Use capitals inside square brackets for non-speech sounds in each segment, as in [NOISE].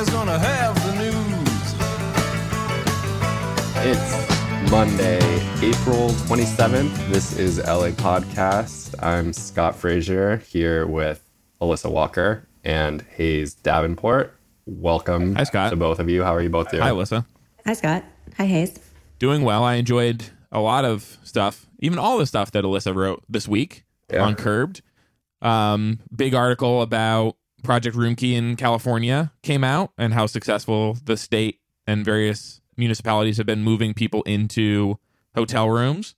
Alec is gonna have the news. It's Monday, April 27th. This is LA Podcast. I'm Scott Frazier here with Alyssa Walker and Hayes Davenport. Welcome Hi, Scott. to both of you. How are you both doing? Hi, Alyssa. Hi, Scott. Hi, Hayes. Doing well. I enjoyed a lot of stuff, even all the stuff that Alyssa wrote this week Yeah. on Curbed. Um, big article about Project Roomkey in California came out and how successful the state and various municipalities have been moving people into hotel rooms.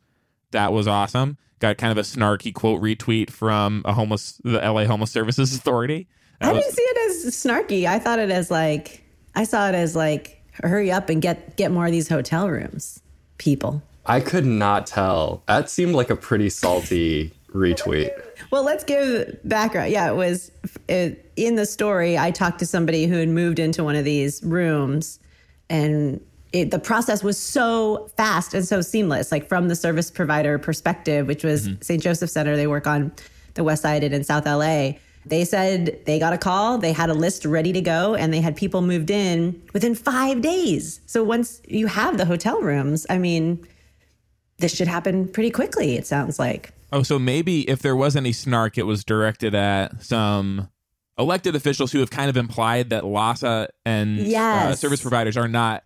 That was awesome. Got kind of a snarky quote retweet from a homeless, the LA Homeless Services [LAUGHS] Authority. That I was- didn't see it as snarky. I thought it as like I saw it as like hurry up and get get more of these hotel rooms, people. I could not tell. That seemed like a pretty salty retweet. Well, let's give background. Yeah, it was it, in the story. I talked to somebody who had moved into one of these rooms, and it, the process was so fast and so seamless. Like from the service provider perspective, which was mm-hmm. St. Joseph Center, they work on the West Side and in South LA. They said they got a call, they had a list ready to go, and they had people moved in within five days. So once you have the hotel rooms, I mean, this should happen pretty quickly. It sounds like. Oh, so maybe if there was any snark, it was directed at some elected officials who have kind of implied that LAHSA and uh, service providers are not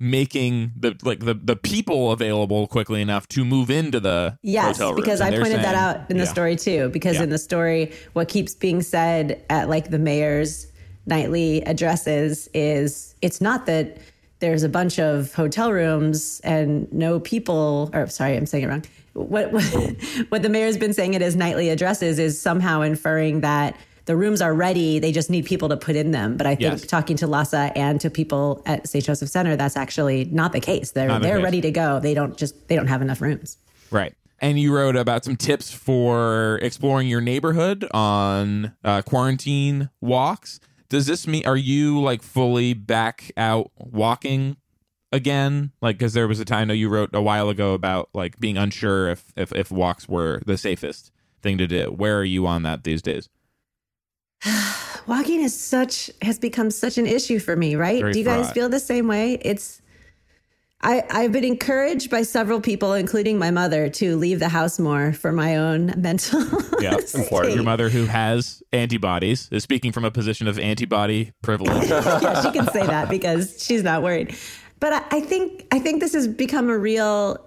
making the like the, the people available quickly enough to move into the Yes, hotel rooms. because And I pointed that out in the Yeah. story too. Because Yeah. in the story, what keeps being said at like the mayor's nightly addresses is it's not that there's a bunch of hotel rooms and no people. Or sorry, I'm saying it wrong. What what, [LAUGHS] what the mayor's been saying at his nightly addresses is somehow inferring that. The rooms are ready. They just need people to put in them. But I think Yes. talking to LAHSA and to people at St. Joseph Center, that's actually not the case. They're Not the they're case. ready to go. They don't just they don't have enough rooms. Right. And you wrote about some tips for exploring your neighborhood on uh, quarantine walks. Does this mean are you like fully back out walking again? Like, because there was a time know you wrote a while ago about like being unsure if if if walks were the safest thing to do. Where are you on that these days? [SIGHS] walking is such has become such an issue for me right Very do you guys feel the same way it's I, I've been encouraged by several people, including my mother, to leave the house more for my own [LAUGHS] mental. Yeah, state. Your mother, who has antibodies, is speaking from a position of antibody privilege. [LAUGHS] yeah, she can say that because she's not worried. But I, I think I think this has become a real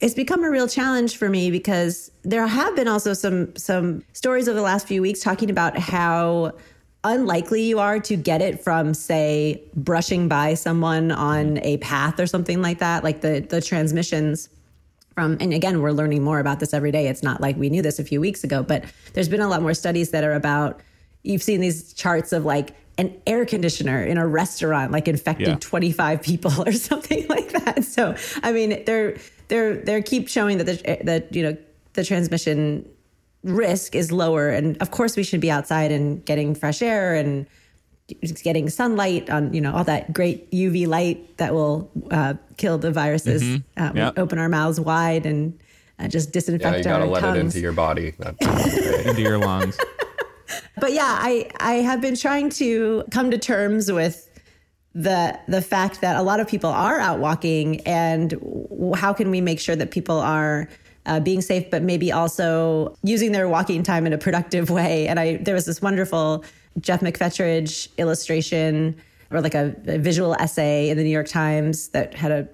it's become a real challenge for me because there have been also some some stories over the last few weeks talking about how unlikely you are to get it from say brushing by someone on mm-hmm. a path or something like that. Like the the transmissions from and again we're learning more about this every day. It's not like we knew this a few weeks ago but there's been a lot more studies that are about you've seen these charts of like an air conditioner in a restaurant like infected Yeah. 25 people [LAUGHS] or something like that. So i mean they're they're they're keep showing that the that you know the transmission risk is lower and of course we should be outside and getting fresh air and getting sunlight on you know all that great uv light that will uh, kill the viruses um, Yep. open our mouths wide and uh, just Yeah, disinfect you gotta let tongues it into your body. [LAUGHS] Into your lungs. but yeah i i have been trying to come to terms with the the fact that a lot of people are out walking and w- how can we make sure that people are uh, being safe but maybe also using their walking time in a productive [LAUGHS] way. And i there was this wonderful Geoff McFetridge illustration or like a, a visual essay in the new york times that had a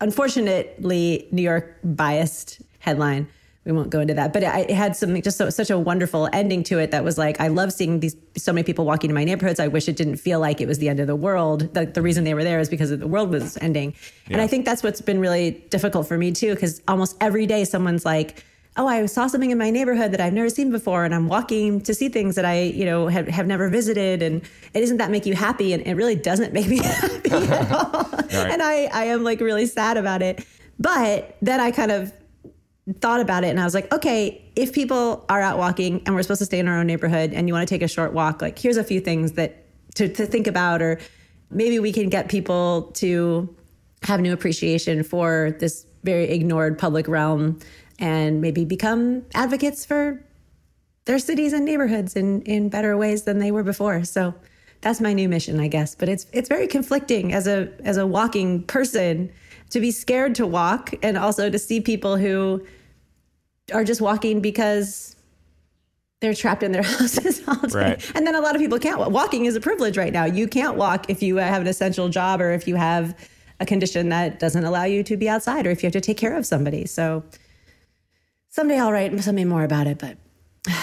unfortunately new york biased headline we won't go into that but it, it had something just so, such a wonderful ending to it that was like i love seeing these so many people walking in my neighborhoods. I wish it didn't feel like it was the end of the world. The, the reason they were there is because the world was ending. And i think that's what's been really difficult for me too because almost every day someone's like oh i saw something in my neighborhood that i've never seen before and i'm walking to see things that i you know have, have never visited. And it doesn't that make you happy and it really doesn't make me [LAUGHS] happy at all. [LAUGHS] And i i am like really sad about it. But then i kind of thought about it and I was like, okay, if people are out walking and we're supposed to stay in our own neighborhood and you want to take a short walk, like here's a few things that to, to think about, or maybe we can get people to have new appreciation for this very ignored public realm and maybe become advocates for their cities and neighborhoods in, in better ways than they were before. So that's my new mission, I guess. But it's it's very conflicting as a as a walking person to be scared to walk and also to see people who are just walking because they're trapped in their [LAUGHS] houses all day. Right. And then a lot of people can't. walk. Walking is a privilege right now. You can't walk if you uh, have an essential job or if you have a condition that doesn't allow you to be outside or if you have to take care of somebody. So someday I'll write something more about it, but [SIGHS]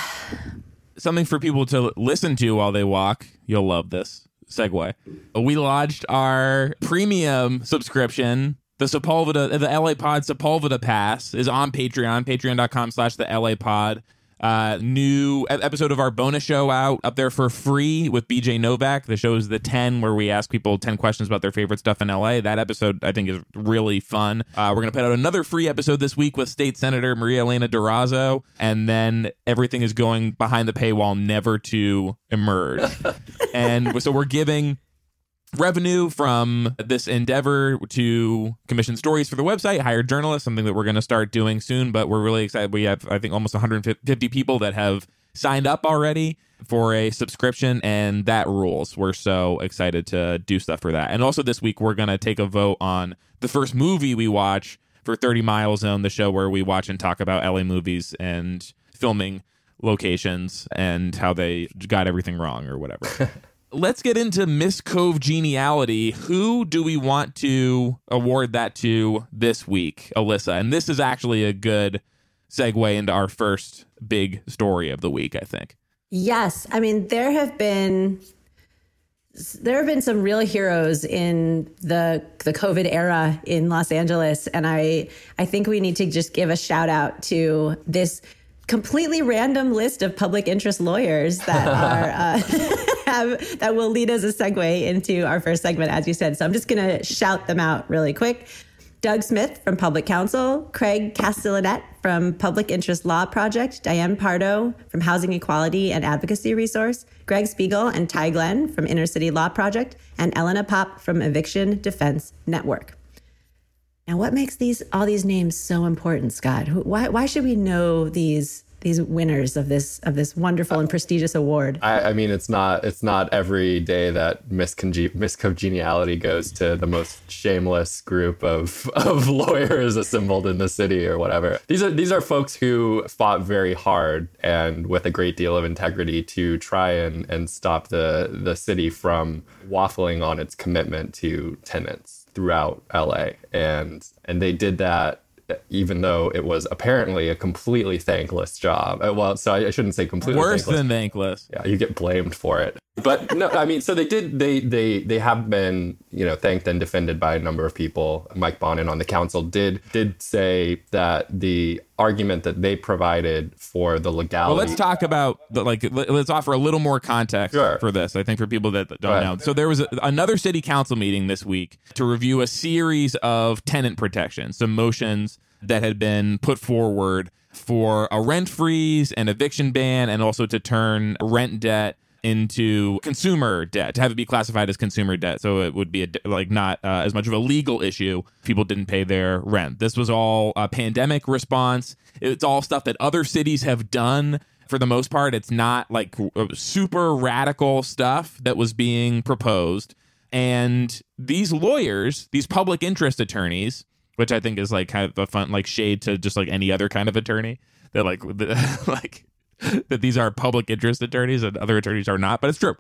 something for people to listen to while they walk. You'll love this segue. We launched our premium subscription. The Sepulveda, the LA Pod Sepulveda Pass is on Patreon, patreon.com slash the LA Pod. Uh, new episode of our bonus show out up there for free with BJ Novak. The show is the 10 where we ask people 10 questions about their favorite stuff in LA. That episode I think is really fun. Uh, we're going to put out another free episode this week with State Senator Maria Elena Durazo. And then everything is going behind the paywall, never to emerge. [LAUGHS] and so we're giving revenue from this endeavor to commission stories for the website, hire journalists, something that we're going to start doing soon. But we're really excited. We have, I think, almost 150 people that have signed up already for a subscription, and that rules. We're so excited to do stuff for that. And also this week, we're going to take a vote on the first movie we watch for 30 Mile Zone, the show where we watch and talk about LA movies and filming locations and how they got everything wrong or whatever. [LAUGHS] Let's get into Miss Cove Geniality. Who do we want to award that to this week, Alyssa? And this is actually a good segue into our first big story of the week, I think. Yes, I mean there have been there have been some real heroes in the the COVID era in Los Angeles, and I I think we need to just give a shout out to this completely random list of public interest lawyers that [LAUGHS] are uh, [LAUGHS] have that will lead as a segue into our first segment, as you said. So I'm just going to shout them out really quick. Doug Smith from Public Counsel, Craig Castellanet from Public Interest Law Project, Diane Pardo from Housing Equality and Advocacy Resource, Greg Spiegel and Ty Glenn from Inner City Law Project, and Elena Popp from Eviction Defense Network. Now, what makes these all these names so important, Scott? Why, why should we know these these winners of this of this wonderful and prestigious award? I, I mean, it's not it's not every day that misconge- miscongeniality goes to the most shameless group of [LAUGHS] of lawyers assembled in the city or whatever. These are these are folks who fought very hard and with a great deal of integrity to try and and stop the the city from waffling on its commitment to tenants throughout LA, and and they did that even though it was apparently a completely thankless job. Uh, Well, so I I shouldn't say completely Worse thankless. than thankless. Yeah, you get blamed for it. But no, I mean, so they did. They they they have been, you know, thanked and defended by a number of people. Mike Bonin on the council did did say that the argument that they provided for the legality. Well, let's talk about the, like let- let's offer a little more context Sure. for this. I think for people that don't know. So there was a, another city council meeting this week to review a series of tenant protections, some motions that had been put forward for a rent freeze, and eviction ban, and also to turn rent debt into consumer debt to have it be classified as consumer debt. So it would be like not uh, as much of a legal issue people didn't pay their rent. This was all a pandemic response. It's all stuff that other cities have done. For the most part it's not like uh, super radical stuff that was being proposed. And these lawyers these public interest attorneys which i think is like kind of a fun like shade to just like any other kind of attorney that like [LAUGHS] like [LAUGHS] that these are public interest attorneys and other attorneys are not, but it's true.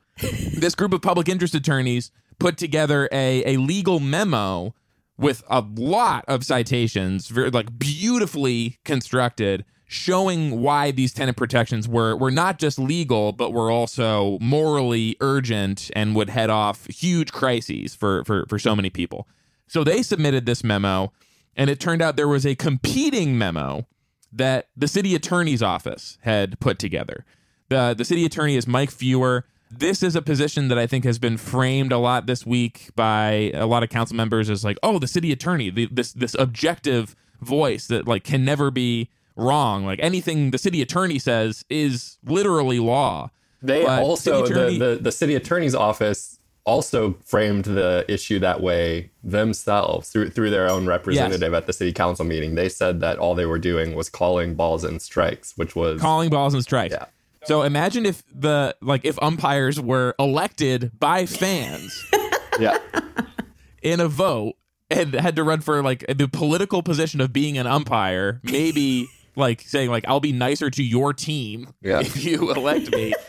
this group of public interest attorneys put together a, a legal memo with a lot of citations, very like beautifully constructed, showing why these tenant protections were were not just legal, but were also morally urgent and would head off huge crises for for, for so many people. So they submitted this memo, and it turned out there was a competing memo that the city attorney's office had put together. The the city attorney is Mike Feuer. This is a position that I think has been framed a lot this week by a lot of council members as like, oh, the city attorney, the, this this objective voice that like can never be wrong. Like anything the city attorney says is literally law. They But also city attorney- the, the the city attorney's office also framed the issue that way themselves through through their own representative at the city council meeting. They said that all they were doing was calling balls and strikes, which was calling balls and strikes. Yeah. So imagine if the like if umpires were elected by fans [LAUGHS] Yeah. in a vote and had to run for like the political position of being an umpire, maybe like saying like I'll be nicer to your team Yeah. if you elect me. [LAUGHS]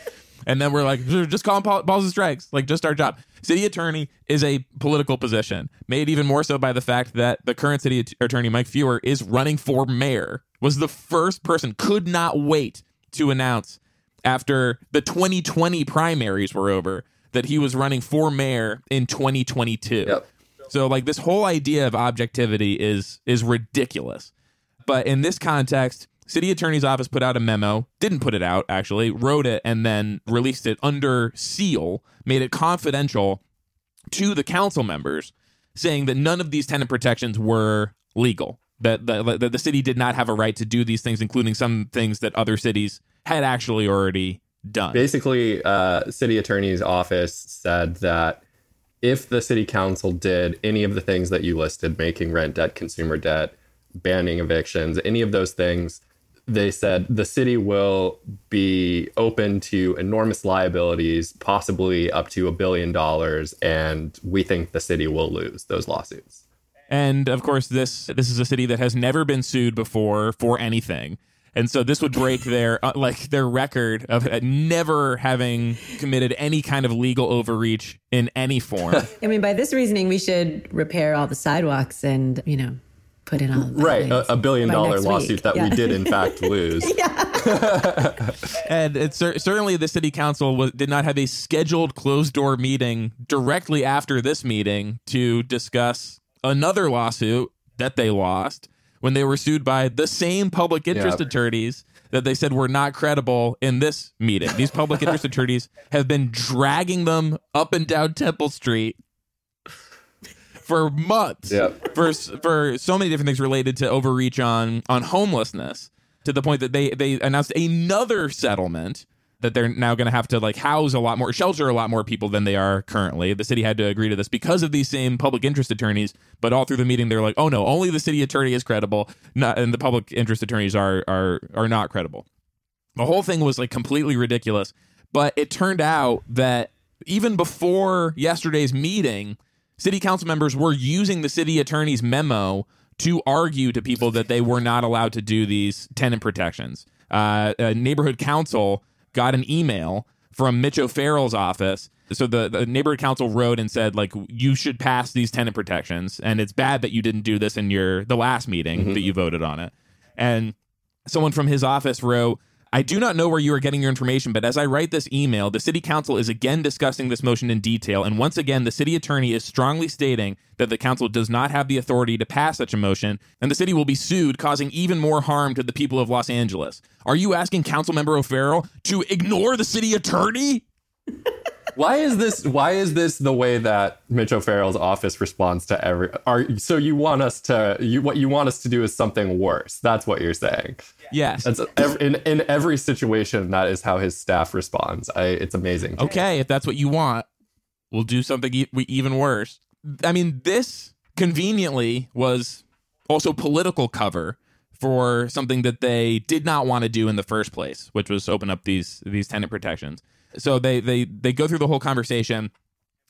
And then we're like, just call them balls and strikes, like just our job. City attorney is a political position, made even more so by the fact that the current city attorney, Mike Feuer, is running for mayor. Was the first person, could not wait to announce after the 2020 primaries were over that he was running for mayor in 2022. Yep. So like this whole idea of objectivity is is ridiculous. But in this context, city attorney's office put out a memo, didn't put it out actually, wrote it and then released it under seal, made it confidential to the council members saying that none of these tenant protections were legal. That the, that the city did not have a right to do these things, including some things that other cities had actually already done. Basically, uh, city attorney's office said that if the city council did any of the things that you listed, making rent debt, consumer debt, banning evictions, any of those things, they said the city will be open to enormous liabilities, possibly up to a billion dollars, and we think the city will lose those lawsuits. And of course, this this is a city that has never been sued before for anything, and so this would break their uh, like their record of uh, never having committed any kind of legal overreach in any form. [LAUGHS] I mean, by this reasoning, we should repair all the sidewalks and, you know, put in all the Right, a, a billion dollar lawsuit week. that Yeah. we did in [LAUGHS] fact lose. [LAUGHS] and it's certainly the city council was, did not have a scheduled closed door meeting directly after this meeting to discuss another lawsuit that they lost when they were sued by the same public interest Yeah. attorneys that they said were not credible in this meeting. These public [LAUGHS] interest attorneys have been dragging them up and down Temple Street for months for for so many different things related to overreach on on homelessness to the point that they they announced another settlement that they're now going to have to like house a lot more shelter a lot more people than they are currently the city had to agree to this because of these same public interest attorneys but all through the meeting they're like oh no only the city attorney is credible not, and the public interest attorneys are are are not credible the whole thing was like completely ridiculous. But it turned out that even before yesterday's meeting, city council members were using the city attorney's memo to argue to people that they were not allowed to do these tenant protections. Uh, a neighborhood council got an email from Mitch O'Farrell's office. So the, the neighborhood council wrote and said like you should pass these tenant protections, and it's bad that you didn't do this in your the last meeting that you voted on it. And someone from his office wrote, I do not know where you are getting your information, but as I write this email, the city council is again discussing this motion in detail. And once again, the city attorney is strongly stating that the council does not have the authority to pass such a motion, and the city will be sued, causing even more harm to the people of Los Angeles. Are you asking Councilmember O'Farrell to ignore the city attorney? Why is this? Why is this the way that Mitch O'Farrell's office responds to every? Are so you want us to? You what you want us to do is something worse. That's what you're saying. Yes. That's ev- in in every situation. That is how his staff responds. I, it's amazing. okay, if that's what you want, we'll do something e- even worse. I mean, this conveniently was also political cover for something that they did not want to do in the first place, which was open up these these tenant protections. So they they they go through the whole conversation,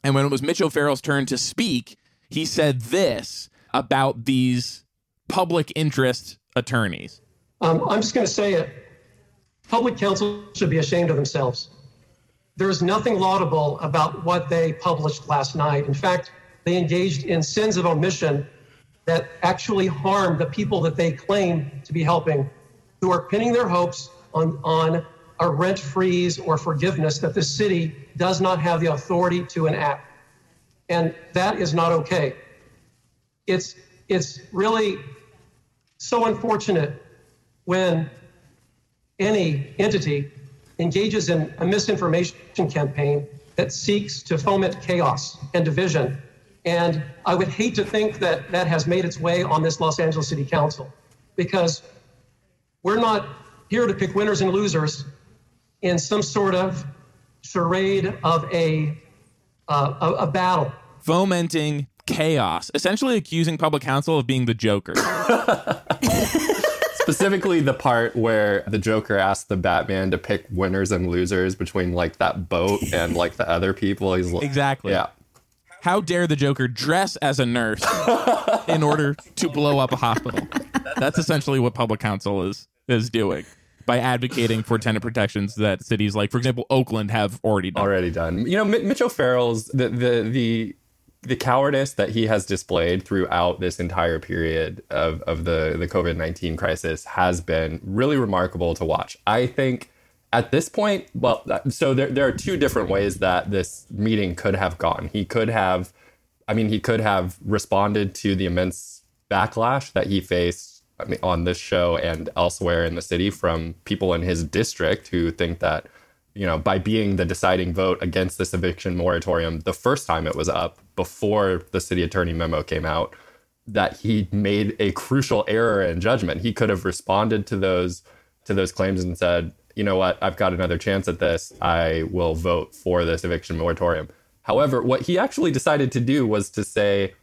and when it was Mitchell O'Farrell's turn to speak, he said this about these public interest attorneys. Um, I'm just going to say it. Public counsel should be ashamed of themselves. There is nothing laudable about what they published last night. In fact, they engaged in sins of omission that actually harm the people that they claim to be helping, who are pinning their hopes on, on a rent freeze or forgiveness that the city does not have the authority to enact. And that is not okay. It's, it's really so unfortunate when any entity engages in a misinformation campaign that seeks to foment chaos and division. And I would hate to think that that has made its way on this Los Angeles City Council because we're not here to pick winners and losers in some sort of charade of a, uh, a, a battle. fomenting chaos, essentially accusing public counsel of being the Joker. [LAUGHS] specifically the part where the Joker asked the Batman to pick winners and losers between like that boat and like the other people. He's like, Exactly. yeah. How dare the Joker dress as a nurse in order to blow up a hospital? [LAUGHS] That's essentially what public counsel is is doing by advocating for tenant protections that cities like, for example, Oakland have already done. already done. You know, Mi- Mitch O'Farrell's the the the the cowardice that he has displayed throughout this entire period of of the the COVID nineteen crisis has been really remarkable to watch. I think at this point, well, uh, so there there are two different ways that this meeting could have gone. He could have, I mean, he could have responded to the immense backlash that he faced On this show and elsewhere in the city from people in his district who think that you know, by being the deciding vote against this eviction moratorium the first time it was up before the city attorney memo came out, that he made a crucial error in judgment. He could have responded to those to those claims and said, you know what, I've got another chance at this. I will vote for this eviction moratorium. However, what he actually decided to do was to say,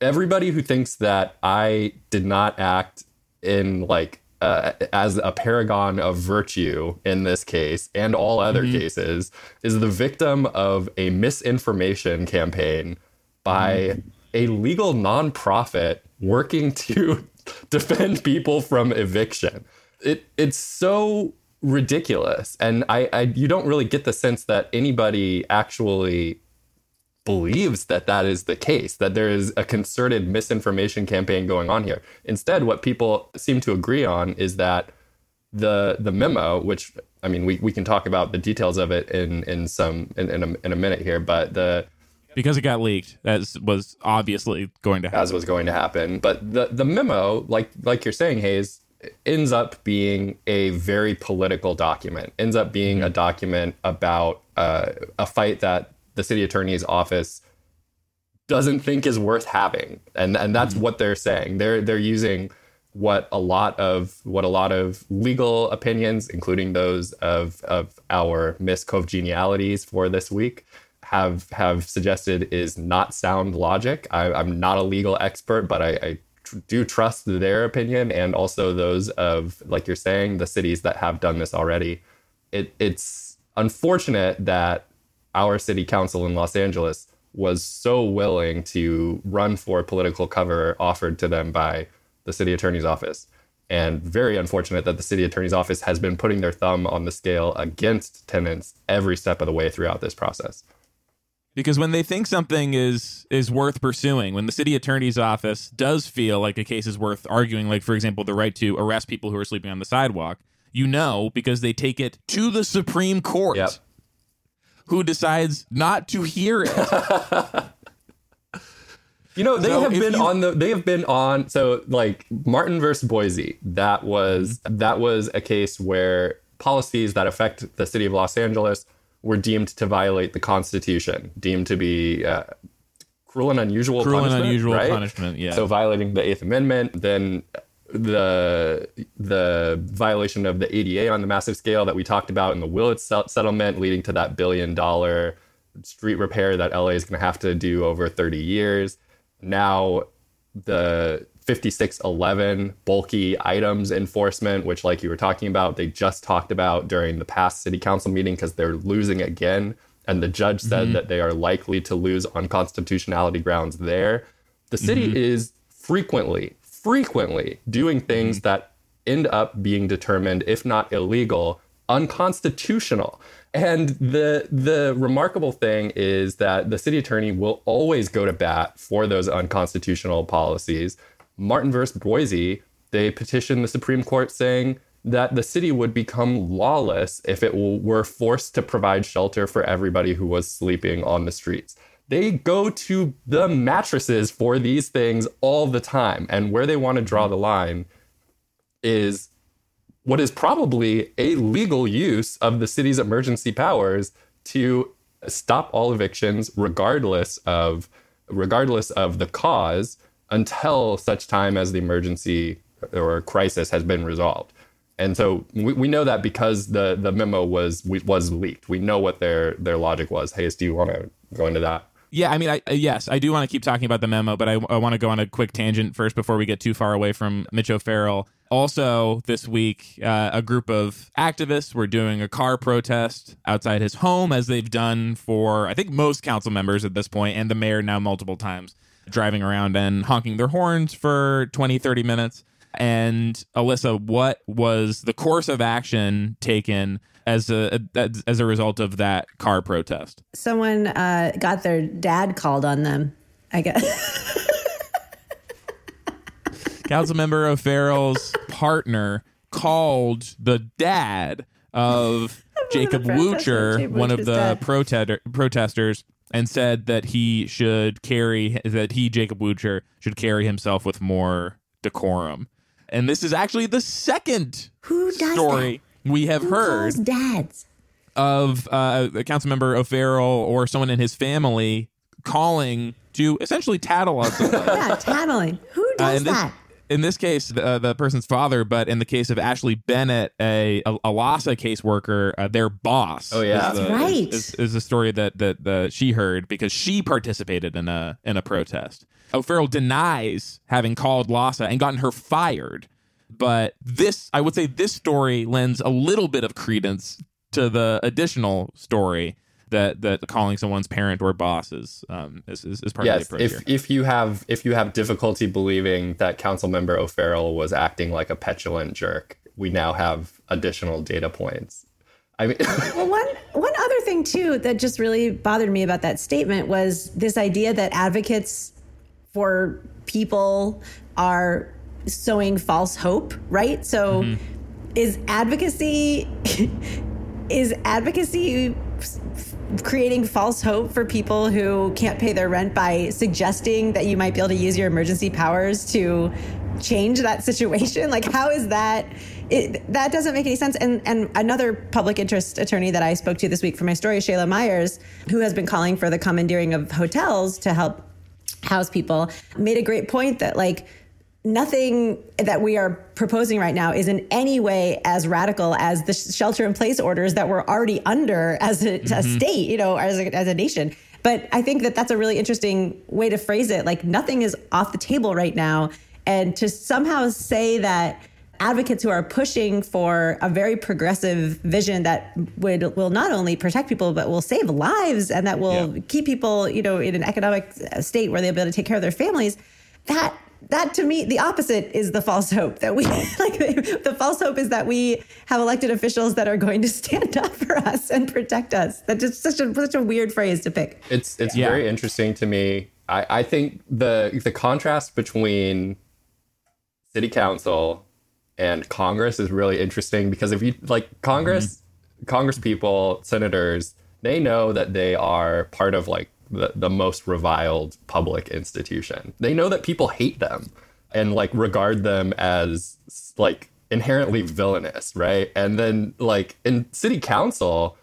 everybody who thinks that I did not act in like uh, as a paragon of virtue in this case and all other cases is the victim of a misinformation campaign by a legal nonprofit working to [LAUGHS] defend people from eviction. It it's so ridiculous, and I, I you don't really get the sense that anybody actually believes that that is the case, that there is a concerted misinformation campaign going on here. Instead, what people seem to agree on is that the the memo, which I mean, we, we can talk about the details of it in in some in, in, a, in a minute here, but the Because it got leaked, as was obviously going to happen. as was going to happen. But the the memo, like like you're saying, Hayes, ends up being a very political document. Ends up being a document about uh, a fight that the city attorney's office doesn't think is worth having, and and that's mm-hmm. what they're saying. They're they're using what a lot of what a lot of legal opinions, including those of of our Miss Congenialities for this week, have have suggested is not sound logic. I, I'm not a legal expert, but I, I tr- do trust their opinion and also those of, like you're saying, the cities that have done this already. It, it's unfortunate that our city council in Los Angeles was so willing to run for political cover offered to them by the city attorney's office. And very unfortunate that the city attorney's office has been putting their thumb on the scale against tenants every step of the way throughout this process. because when they think something is is worth pursuing when the city attorney's office does feel like a case is worth arguing like for example the right to arrest people who are sleeping on the sidewalk you know because they take it to the supreme court Yep. Who decides not to hear it [LAUGHS] You know, they So have been you- on the they have been on so like Martin versus Boise. That was Mm-hmm. that was a case where policies that affect the city of Los Angeles were deemed to violate the Constitution, deemed to be uh, cruel and unusual Cruel and punishment, unusual right? punishment, yeah. So violating the Eighth Amendment, then the the violation of the ADA on the massive scale that we talked about in the Willits settlement, leading to that billion dollar street repair that LA is going to have to do over 30 years. Now the 5611 bulky items enforcement, which, like you were talking about, they just talked about during the past city council meeting because they're losing again. And the judge said mm-hmm. that they are likely to lose on constitutionality grounds there. The city mm-hmm. is frequently, frequently doing mm-hmm. things that end up being determined, if not illegal, unconstitutional. And the the remarkable thing is that the city attorney will always go to bat for those unconstitutional policies. Martin versus Boise, they petitioned the Supreme Court saying that the city would become lawless if it were forced to provide shelter for everybody who was sleeping on the streets. They go to the mattresses for these things all the time. And where they want to draw the line is what is probably a legal use of the city's emergency powers to stop all evictions regardless of regardless of the cause until such time as the emergency or crisis has been resolved. And so we, we know that because the, the memo was was leaked. We know what their their logic was. Hayes, do you want to go into that? Yeah, I mean, I, yes, I do want to keep talking about the memo, but I, I want to go on a quick tangent first before we get too far away from Mitch O'Farrell. Also, this week, uh, a group of activists were doing a car protest outside his home, as they've done for, I think, most council members at this point, and the mayor now multiple times, driving around and honking their horns for 20, 30 minutes. And Alyssa, what was the course of action taken as a as a result of that car protest? Someone uh, got their dad called on them. I guess. [LAUGHS] Councilmember O'Farrell's partner called the dad of Jacob [LAUGHS] Woocher, one of the protester, protesters, and said that he should carry that he Jacob Woocher should carry himself with more decorum. And this is actually the second Who does story we have Who heard calls dads? of uh, a council member O'Farrell or someone in his family calling to essentially tattle on someone. [LAUGHS] Yeah, tattling. Who Uh, does in this, that? in this case, uh, the person's father, but in the case of Ashley Bennett, a, a, a LAHSA caseworker, uh, their boss. Oh, yeah. is the, That's right. Is, is the story that that the, she heard because she participated in a in a protest. O'Farrell denies having called LAHSA and gotten her fired, but this, I would say, this story lends a little bit of credence to the additional story. That, that calling someone's parent or boss is um is, is, is part yes, of the approach here. if if you have if you have difficulty believing that Councilmember O'Farrell was acting like a petulant jerk, we now have additional data points. I mean, [LAUGHS] Well, one one other thing too that just really bothered me about that statement was this idea that advocates for people are sowing false hope, right? So Mm-hmm. is advocacy [LAUGHS] is advocacy creating false hope for people who can't pay their rent by suggesting that you might be able to use your emergency powers to change that situation [LAUGHS] like how is that it, that doesn't make any sense and and another public interest attorney that i spoke to this week for my story shayla myers who has been calling for the commandeering of hotels to help house people made a great point that like nothing that we are proposing right now is in any way as radical as the shelter in place orders that we're already under as a, a mm-hmm. state, you know, as a, as a nation. But I think that that's a really interesting way to phrase it. Like nothing is off the table right now. And to somehow say that advocates who are pushing for a very progressive vision that would will not only protect people but will save lives and that will Yeah. keep people, you know, in an economic state where they'll be able to take care of their families. That that to me, the opposite is the false hope that we [LAUGHS] like. The false hope is that we have elected officials that are going to stand up for us and protect us. That's just such a such a weird phrase to pick. it's it's Yeah. very interesting to me. I, I think the the contrast between city council and Congress is really interesting because if you like Congress, mm-hmm. Congress people, senators, they know that they are part of like the, the most reviled public institution. They know that people hate them and like regard them as like inherently villainous, right? And then like in city council,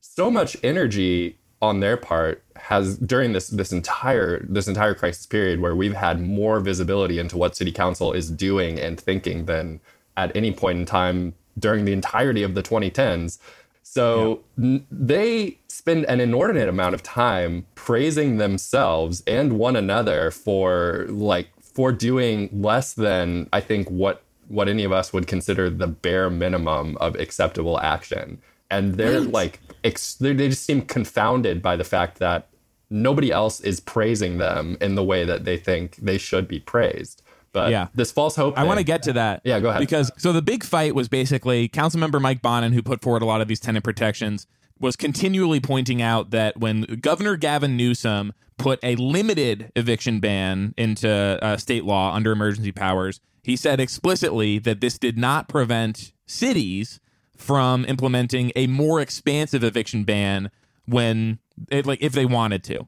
so much energy on their part has during this this entire this entire crisis period where we've had more visibility into what city council is doing and thinking than at any point in time during the entirety of the 2010s so n- they spend an inordinate amount of time praising themselves and one another for like for doing less than i think what what any of us would consider the bare minimum of acceptable action. And they're like ex- they they just seem confounded by the fact that nobody else is praising them in the way that they think they should be praised but Yeah. this false hope I want to get to that. Yeah, go ahead. Because so the big fight was basically Councilmember Mike Bonin, who put forward a lot of these tenant protections, was continually pointing out that when Governor Gavin Newsom put a limited eviction ban into uh, state law under emergency powers, he said explicitly that this did not prevent cities from implementing a more expansive eviction ban when it, like if they wanted to.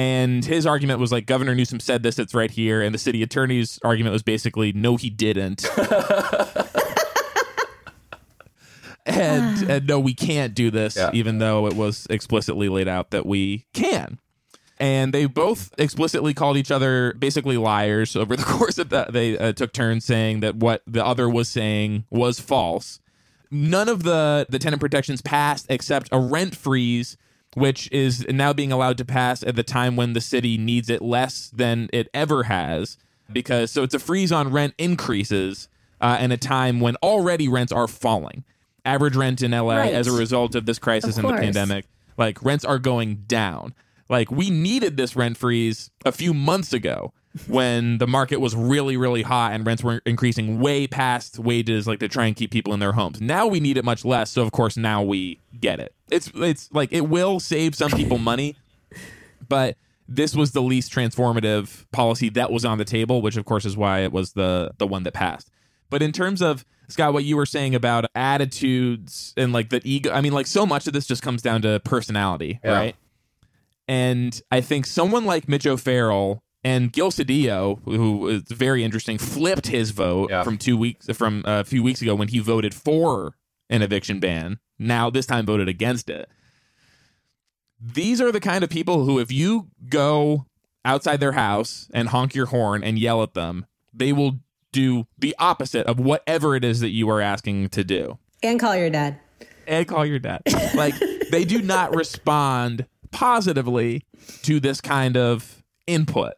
And his argument was like Governor Newsom said this, it's right here. And the city attorney's argument was basically, no, he didn't. [LAUGHS] and, and no, we can't do this, Yeah. even though it was explicitly laid out that we can. And they both explicitly called each other basically liars over the [LAUGHS] course of that. They uh, took turns saying that what the other was saying was false. None of the, the tenant protections passed except a rent freeze which is now being allowed to pass at the time when the city needs it less than it ever has. Because so it's a freeze on rent increases uh, in a time when already rents are falling. Average rent in LA Right. as a result of this crisis Of and the pandemic, like rents are going down. Like we needed this rent freeze a few months ago when the market was really really hot and rents were increasing way past wages like to try and keep people in their homes. Now we need it much less, so of course now we get it. It's it's like it will save some people [LAUGHS] money, but this was the least transformative policy that was on the table, which of course is why it was the the one that passed. But in terms of Scott, what you were saying about attitudes and like the ego, I mean, like so much of this just comes down to personality, Yeah. right? And I think someone like Mitch O'Farrell and Gil Cedillo, who is very interesting, flipped his vote Yeah. from two weeks from uh, a few weeks ago when he voted for an eviction ban. Now this time voted against it. These are the kind of people who, if you go outside their house and honk your horn and yell at them, they will do the opposite of whatever it is that you are asking to do And call your dad. and call your dad. Like they do not [LAUGHS] respond positively to this kind of input.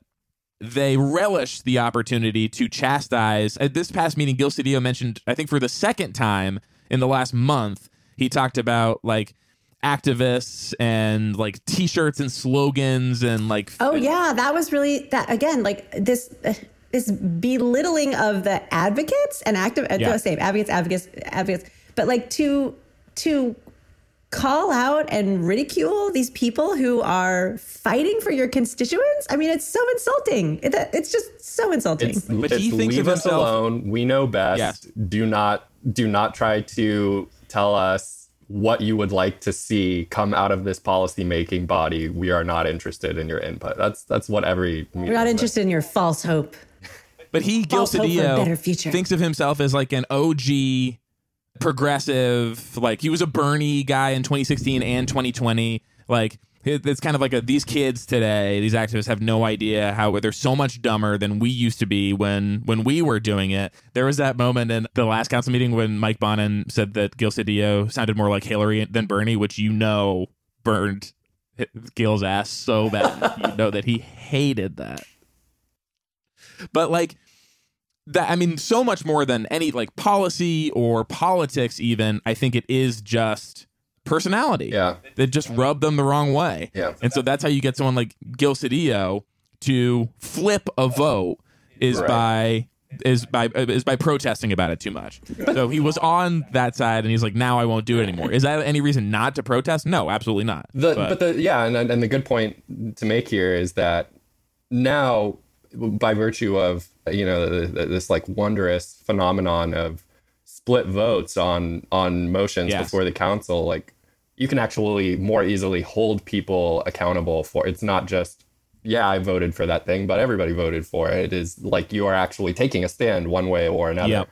They relish the opportunity to chastise. At this past meeting, Gil Cedillo mentioned, I think for the second time in the last month, he talked about like activists and like t-shirts and slogans and like Oh yeah, that was really that again. Like this, uh, this belittling of the advocates and active. Yeah. Don't advocates, advocates, advocates, but like to to call out and ridicule these people who are fighting for your constituents. I mean, it's so insulting. It, it's just so insulting. It's, But it's he thinks leave of us himself- alone. We know best. Yes. Do not do not try to tell us what you would like to see come out of this policy making body. We are not interested in your input. That's that's what every We're not interested in your false hope. But he, Gil False hope for a better Cedillo, thinks of himself as like an OG progressive. Like he was a Bernie guy in 2016 and 2020. Like it's kind of like a, these kids today, these activists have no idea how they're so much dumber than we used to be when when we were doing it. There was that moment in the last council meeting when Mike Bonin said that Gil Cedillo sounded more like Hillary than Bernie, which you know burned Gil's ass so bad. you know that he hated that. But like that I mean so much more than any like policy or politics even, I think it is just personality. Yeah. That just rubbed them the wrong way. Yeah. And so that's how you get someone like Gil Cedillo to flip a vote is Right. by is by uh, is by protesting about it too much. So he was on that side and he's like now I won't do it anymore. Is that any reason not to protest? No, absolutely not. The, but, the yeah, and and the good point to make here is that now, by virtue of you know the, the, this like wondrous phenomenon of split votes on on motions Yes. before the council, like you can actually more easily hold people accountable for. It's not just yeah, I voted for that thing, but everybody voted for it. It is like you are actually taking a stand one way or another. Yep.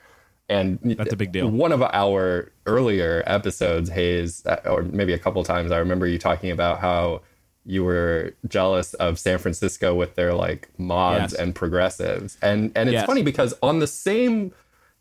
And That's a big deal. One of our earlier episodes, Hayes, uh, or maybe a couple times, I remember you talking about how you were jealous of San Francisco with their like mods Yes. and progressives. And and it's Yes. funny because on the same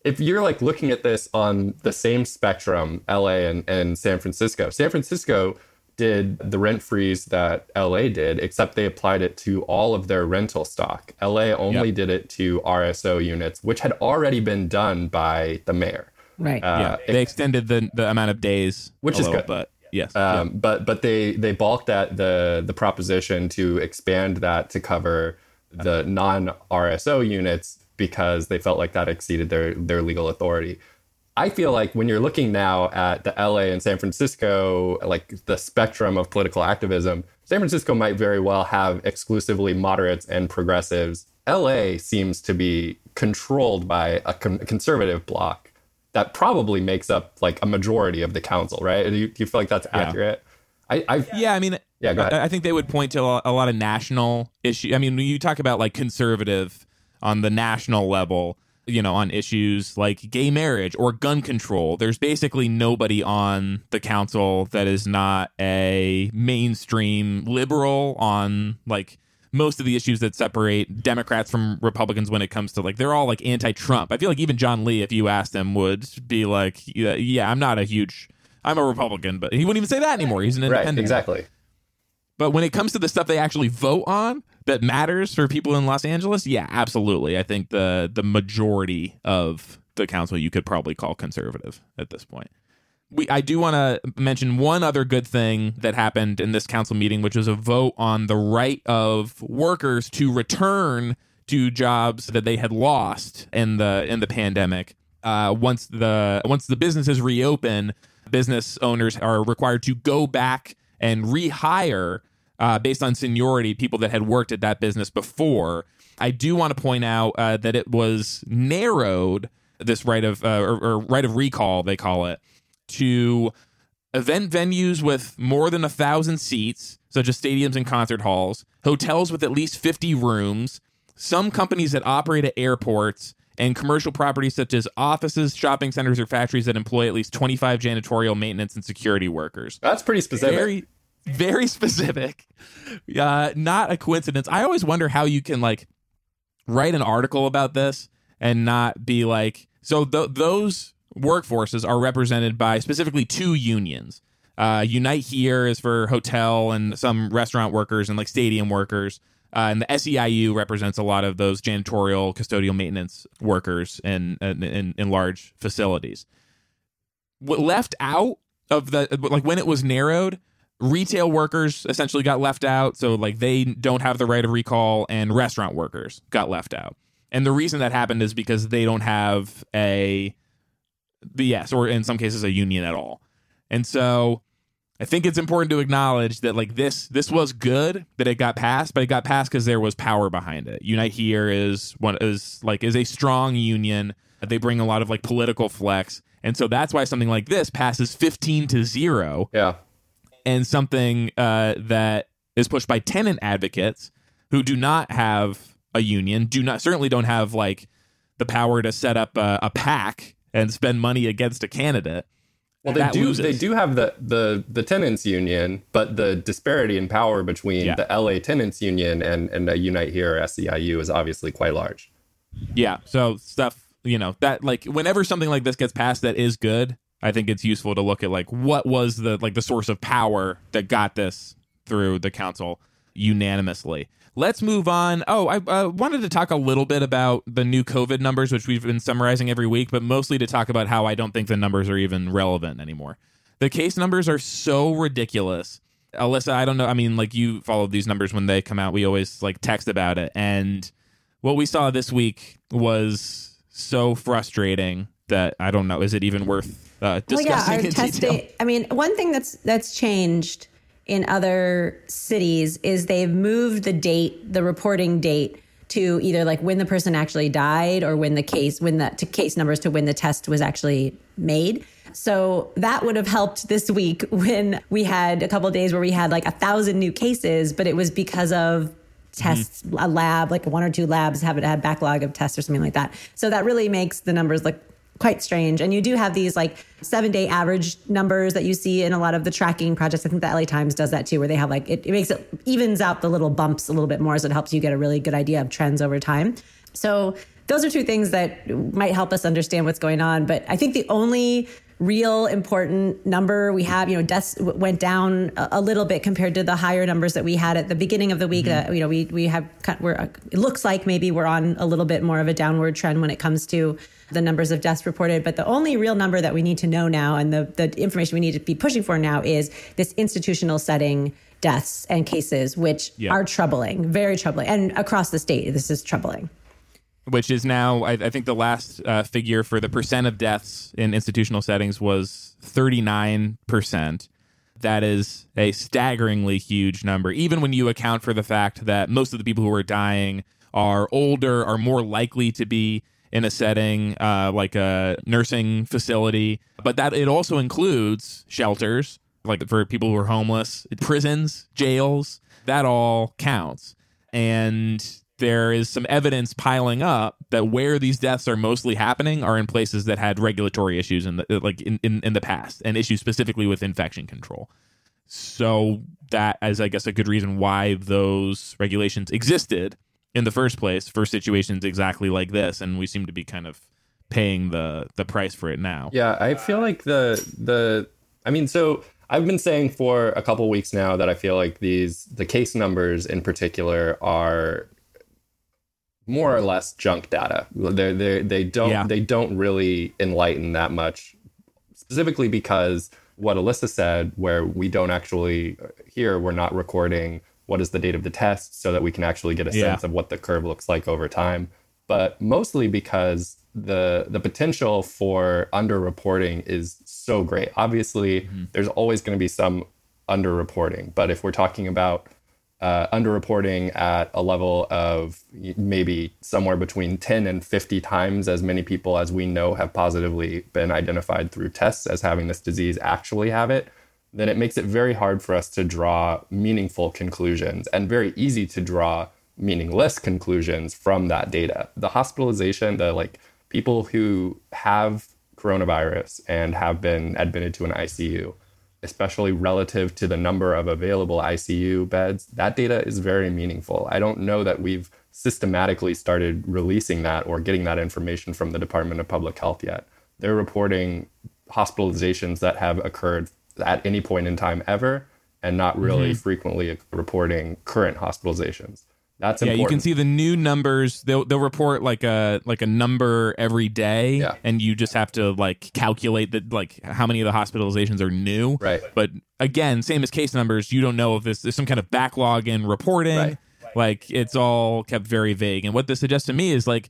if you're like looking at this on the same spectrum, LA and, and San Francisco, San Francisco did the rent freeze that LA did, except they applied it to all of their rental stock. LA only Yep. did it to RSO units, which had already been done by the mayor. Right. yeah, uh, they extended the the amount of days, Which a is little, good. But yes, Um, But but they they balked at the the proposition to expand that to cover the non RSO units because they felt like that exceeded their their legal authority. I feel like when you're looking now at the LA and San Francisco, like the spectrum of political activism, San Francisco might very well have exclusively moderates and progressives. LA seems to be controlled by a con- conservative bloc that probably makes up like a majority of the council, right? Do you, do you feel like that's accurate? I, I Yeah, I mean, Yeah, go ahead. I, I think they would point to a lot, a lot of national issue. I mean, when you talk about like conservative on the national level, you know, on issues like gay marriage or gun control, there's basically nobody on the council that is not a mainstream liberal on like most of the issues that separate Democrats from Republicans when it comes to like they're all like anti-Trump. I feel like even John Lee, if you asked him, would be like, yeah, yeah I'm not a huge, I'm a Republican, but he wouldn't even say that anymore. He's an right, independent. exactly. But when it comes to the stuff they actually vote on that matters for people in Los Angeles, yeah, absolutely. I think the the majority of the council you could probably call conservative at this point. We, I do want to mention one other good thing that happened in this council meeting, which was a vote on the right of workers to return to jobs that they had lost in the in the pandemic. Uh, once the once the businesses reopen, business owners are required to go back and rehire uh, based on seniority people that had worked at that business before. I do want to point out uh, that it was narrowed this right of uh, or, or right of recall they call it to event venues with more than a thousand seats, such as stadiums and concert halls, hotels with at least 50 rooms, some companies that operate at airports, and commercial properties such as offices, shopping centers, or factories that employ at least 25 janitorial, maintenance, and security workers. That's pretty specific. Very, very specific. Uh, not a coincidence. I always wonder how you can like write an article about this and not be like, so th- those workforces are represented by specifically two unions. Uh, Unite Here is for hotel and some restaurant workers and like stadium workers. Uh, and the SEIU represents a lot of those janitorial, custodial maintenance workers in in, in, large facilities. What left out of the like when it was narrowed, retail workers essentially got left out. So like they don't have the right of recall, and restaurant workers got left out. And the reason that happened is because they don't have a yes, or in some cases a union at all. And so I think it's important to acknowledge that like this this was good that it got passed, but it got passed because there was power behind it. Unite Here is one is like is a strong union. They bring a lot of like political flex. And so that's why something like this passes 15 to 0 Yeah. and something uh, that is pushed by tenant advocates who do not have a union, do not certainly don't have like the power to set up a, a PAC and spend money against a candidate. Well, they do. loses. They do have the the the tenants union, but the disparity in power between Yeah. the LA tenants union and and the Unite Here or SEIU is obviously quite large. Yeah. So stuff, you know, that like whenever something like this gets passed that is good, I think it's useful to look at like what was the like the source of power that got this through the council unanimously. Let's move on. Oh, I uh, wanted to talk a little bit about the new COVID numbers, which we've been summarizing every week, but mostly to talk about how I don't think the numbers are even relevant anymore. The case numbers are so ridiculous. Alyssa, I don't know. I mean, like you followed these numbers when they come out. We always like text about it. And what we saw this week was so frustrating that I don't know. Is it even worth uh, Well, discussing yeah, our in test detail? I mean, one thing that's that's changed in other cities is they've moved the date, the reporting date, to either like when the person actually died or when the case, when the to case numbers to when the test was actually made. So that would have helped this week [LAUGHS] when we had a couple of days where we had like a thousand new cases, but it was because of tests, mm-hmm. a lab, like one or two labs have it had backlog of tests or something like that. So that really makes the numbers look quite strange. And you do have these like seven day average numbers that you see in a lot of the tracking projects. I think the LA Times does that too, where they have like it, it makes it evens out the little bumps a little bit more, so it helps you get a really good idea of trends over time. So those are two things that might help us understand what's going on. But I think the only real important number we have you know deaths w- went down a, little bit compared to the higher numbers that we had at the beginning of the week mm-hmm. that you know we we have we're it looks like maybe we're on a little bit more of a downward trend when it comes to the numbers of deaths reported but the only real number that we need to know now and the the information we need to be pushing for now is this institutional setting deaths and cases which Yeah. are troubling very troubling and across the state this is troubling which is now I, I think the last uh, figure for the percent of deaths in institutional settings was 39%. That is a staggeringly huge number, even when you account for the fact that most of the people who are dying are older, are more likely to be in a setting uh, like a nursing facility, but that it also includes shelters, like for people who are homeless, prisons, jails, that all counts. And there is some evidence piling up that where these deaths are mostly happening are in places that had regulatory issues in the like in, in, in the past and issues specifically with infection control. So that is I guess a good reason why those regulations existed in the first place for situations exactly like this. And we seem to be kind of paying the the price for it now. Yeah, I feel like the the I mean, so I've been saying for a couple weeks now that I feel like these the case numbers in particular are more or less junk data. They they they don't Yeah. they don't really enlighten that much, specifically because what Alyssa said, where we don't actually here we're not recording what is the date of the test so that we can actually get a Yeah. sense of what the curve looks like over time. But mostly because the the potential for underreporting is so great. Obviously, there's always going to be some underreporting, but if we're talking about uh, underreporting at a level of maybe somewhere between 10 and 50 times as many people as we know have positively been identified through tests as having this disease actually have it, then it makes it very hard for us to draw meaningful conclusions and very easy to draw meaningless conclusions from that data. The hospitalization, the like people who have coronavirus and have been admitted to an ICU, especially relative to the number of available ICU beds, that data is very meaningful. I don't know that we've systematically started releasing that or getting that information from the Department of Public Health yet. They're reporting hospitalizations that have occurred at any point in time ever and not really mm-hmm. frequently reporting current hospitalizations. That's Yeah, you can see the new numbers. They'll they'll report like a like a number every day, Yeah. and you just have to like calculate that like how many of the hospitalizations are new. Right. But again, same as case numbers, you don't know if this there's some kind of backlog in reporting. Right. Like it's all kept very vague. And what this suggests to me is like,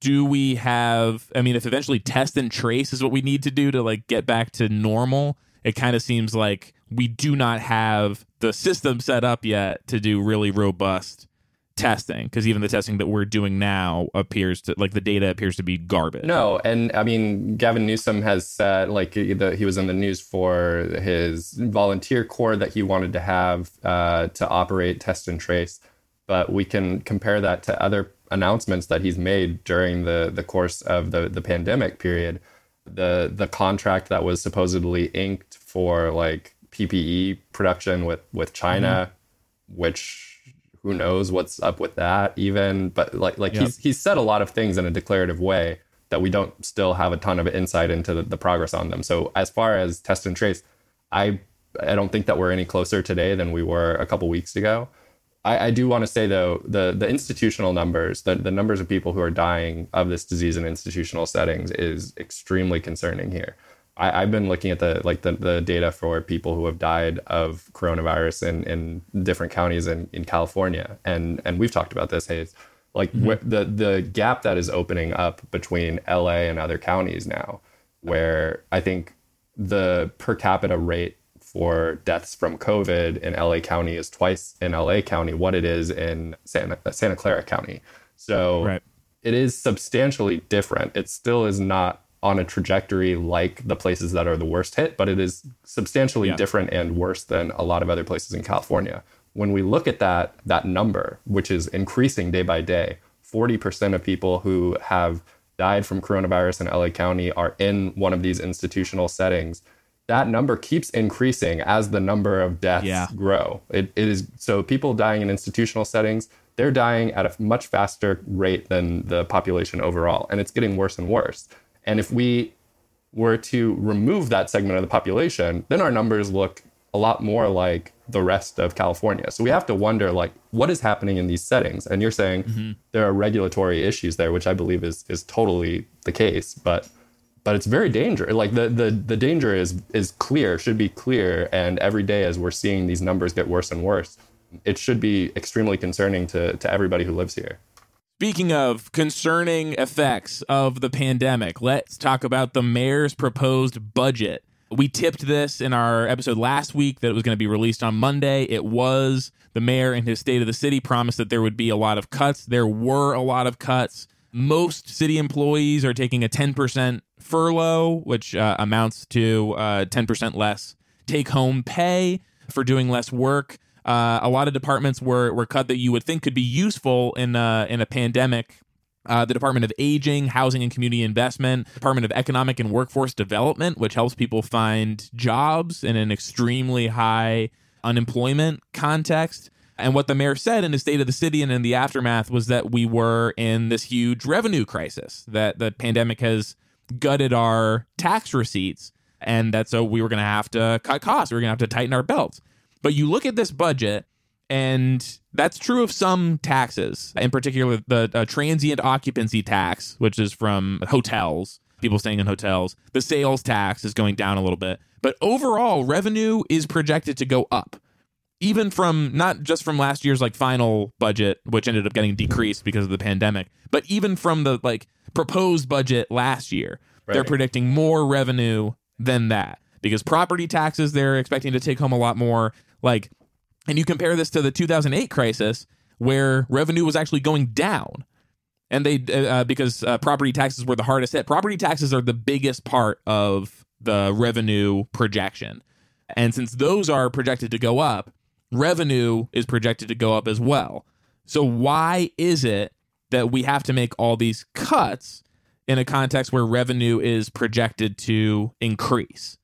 do we have? I mean, if eventually test and trace is what we need to do to like get back to normal, it kind of seems like we do not have the system set up yet to do really robust testing because even the testing that we're doing now appears to like the data appears to be garbage. No, and I mean, Gavin Newsom has said, like, he, the, he was in the news for his volunteer corps that he wanted to have uh, to operate test and trace. But we can compare that to other announcements that he's made during the, the course of the, the pandemic period. The the contract that was supposedly inked for like PPE production with with China, mm-hmm. which who knows what's up with that even but like like Yep. he's he's said a lot of things in a declarative way that we don't still have a ton of insight into the, the progress on them. So as far as test and trace i i don't think that we're any closer today than we were a couple weeks ago I, I do want to say though the the institutional numbers, the, the numbers of people who are dying of this disease in institutional settings is extremely concerning here. I, I've been looking at the like the, the data for people who have died of coronavirus in, in different counties in, in California, and and we've talked about this. Hayes, like mm-hmm. wh- the the gap that is opening up between LA and other counties now, where I think the per capita rate for deaths from COVID in LA County is twice in LA County what it is in Santa, uh, Santa Clara County. So Right. it is substantially different. It still is not on a trajectory like the places that are the worst hit, but it is substantially Yeah. different and worse than a lot of other places in California. When we look at that that number, which is increasing day by day, 40% of people who have died from coronavirus in LA County are in one of these institutional settings. That number keeps increasing as the number of deaths Yeah. grow. It, it is so people dying in institutional settings, they're dying at a much faster rate than the population overall, and it's getting worse and worse. And if we were to remove that segment of the population, then our numbers look a lot more like the rest of California. So we have to wonder like what is happening in these settings. And you're saying mm-hmm. there are regulatory issues there, which I believe is is totally the case, but but it's very dangerous. Like the the the danger is is clear, should be clear and every day as we're seeing these numbers get worse and worse, it should be extremely concerning to to everybody who lives here. Speaking of concerning effects of the pandemic, let's talk about the mayor's proposed budget. We tipped this in our episode last week that it was going to be released on Monday. It was. The mayor in his State of the City promised that there would be a lot of cuts. There were a lot of cuts. Most city employees are taking a 10% furlough, which uh, amounts to uh, 10% less take home pay for doing less work. Uh, a lot of departments were, were cut that you would think could be useful in a, in a pandemic. Uh, the Department of Aging, Housing and Community Investment, Department of Economic and Workforce Development, which helps people find jobs in an extremely high unemployment context. And what the mayor said in his State of the City and in the aftermath was that we were in this huge revenue crisis, that the pandemic has gutted our tax receipts. and that so we were going to have to cut costs. We were going to have to tighten our belts. But you look at this budget, and that's true of some taxes, in particular the uh, transient occupancy tax, which is from hotels, people staying in hotels. The sales tax is going down a little bit, but overall revenue is projected to go up. Even from not just from last year's like final budget, which ended up getting decreased because of the pandemic, but even from the like proposed budget last year, they're predicting more revenue than that because property taxes they're expecting to take home a lot more. Like, and you compare this to the 2008 crisis where revenue was actually going down. And they, uh, because uh, property taxes were the hardest hit, property taxes are the biggest part of the revenue projection. And since those are projected to go up, revenue is projected to go up as well. So, why is it that we have to make all these cuts in a context where revenue is projected to increase?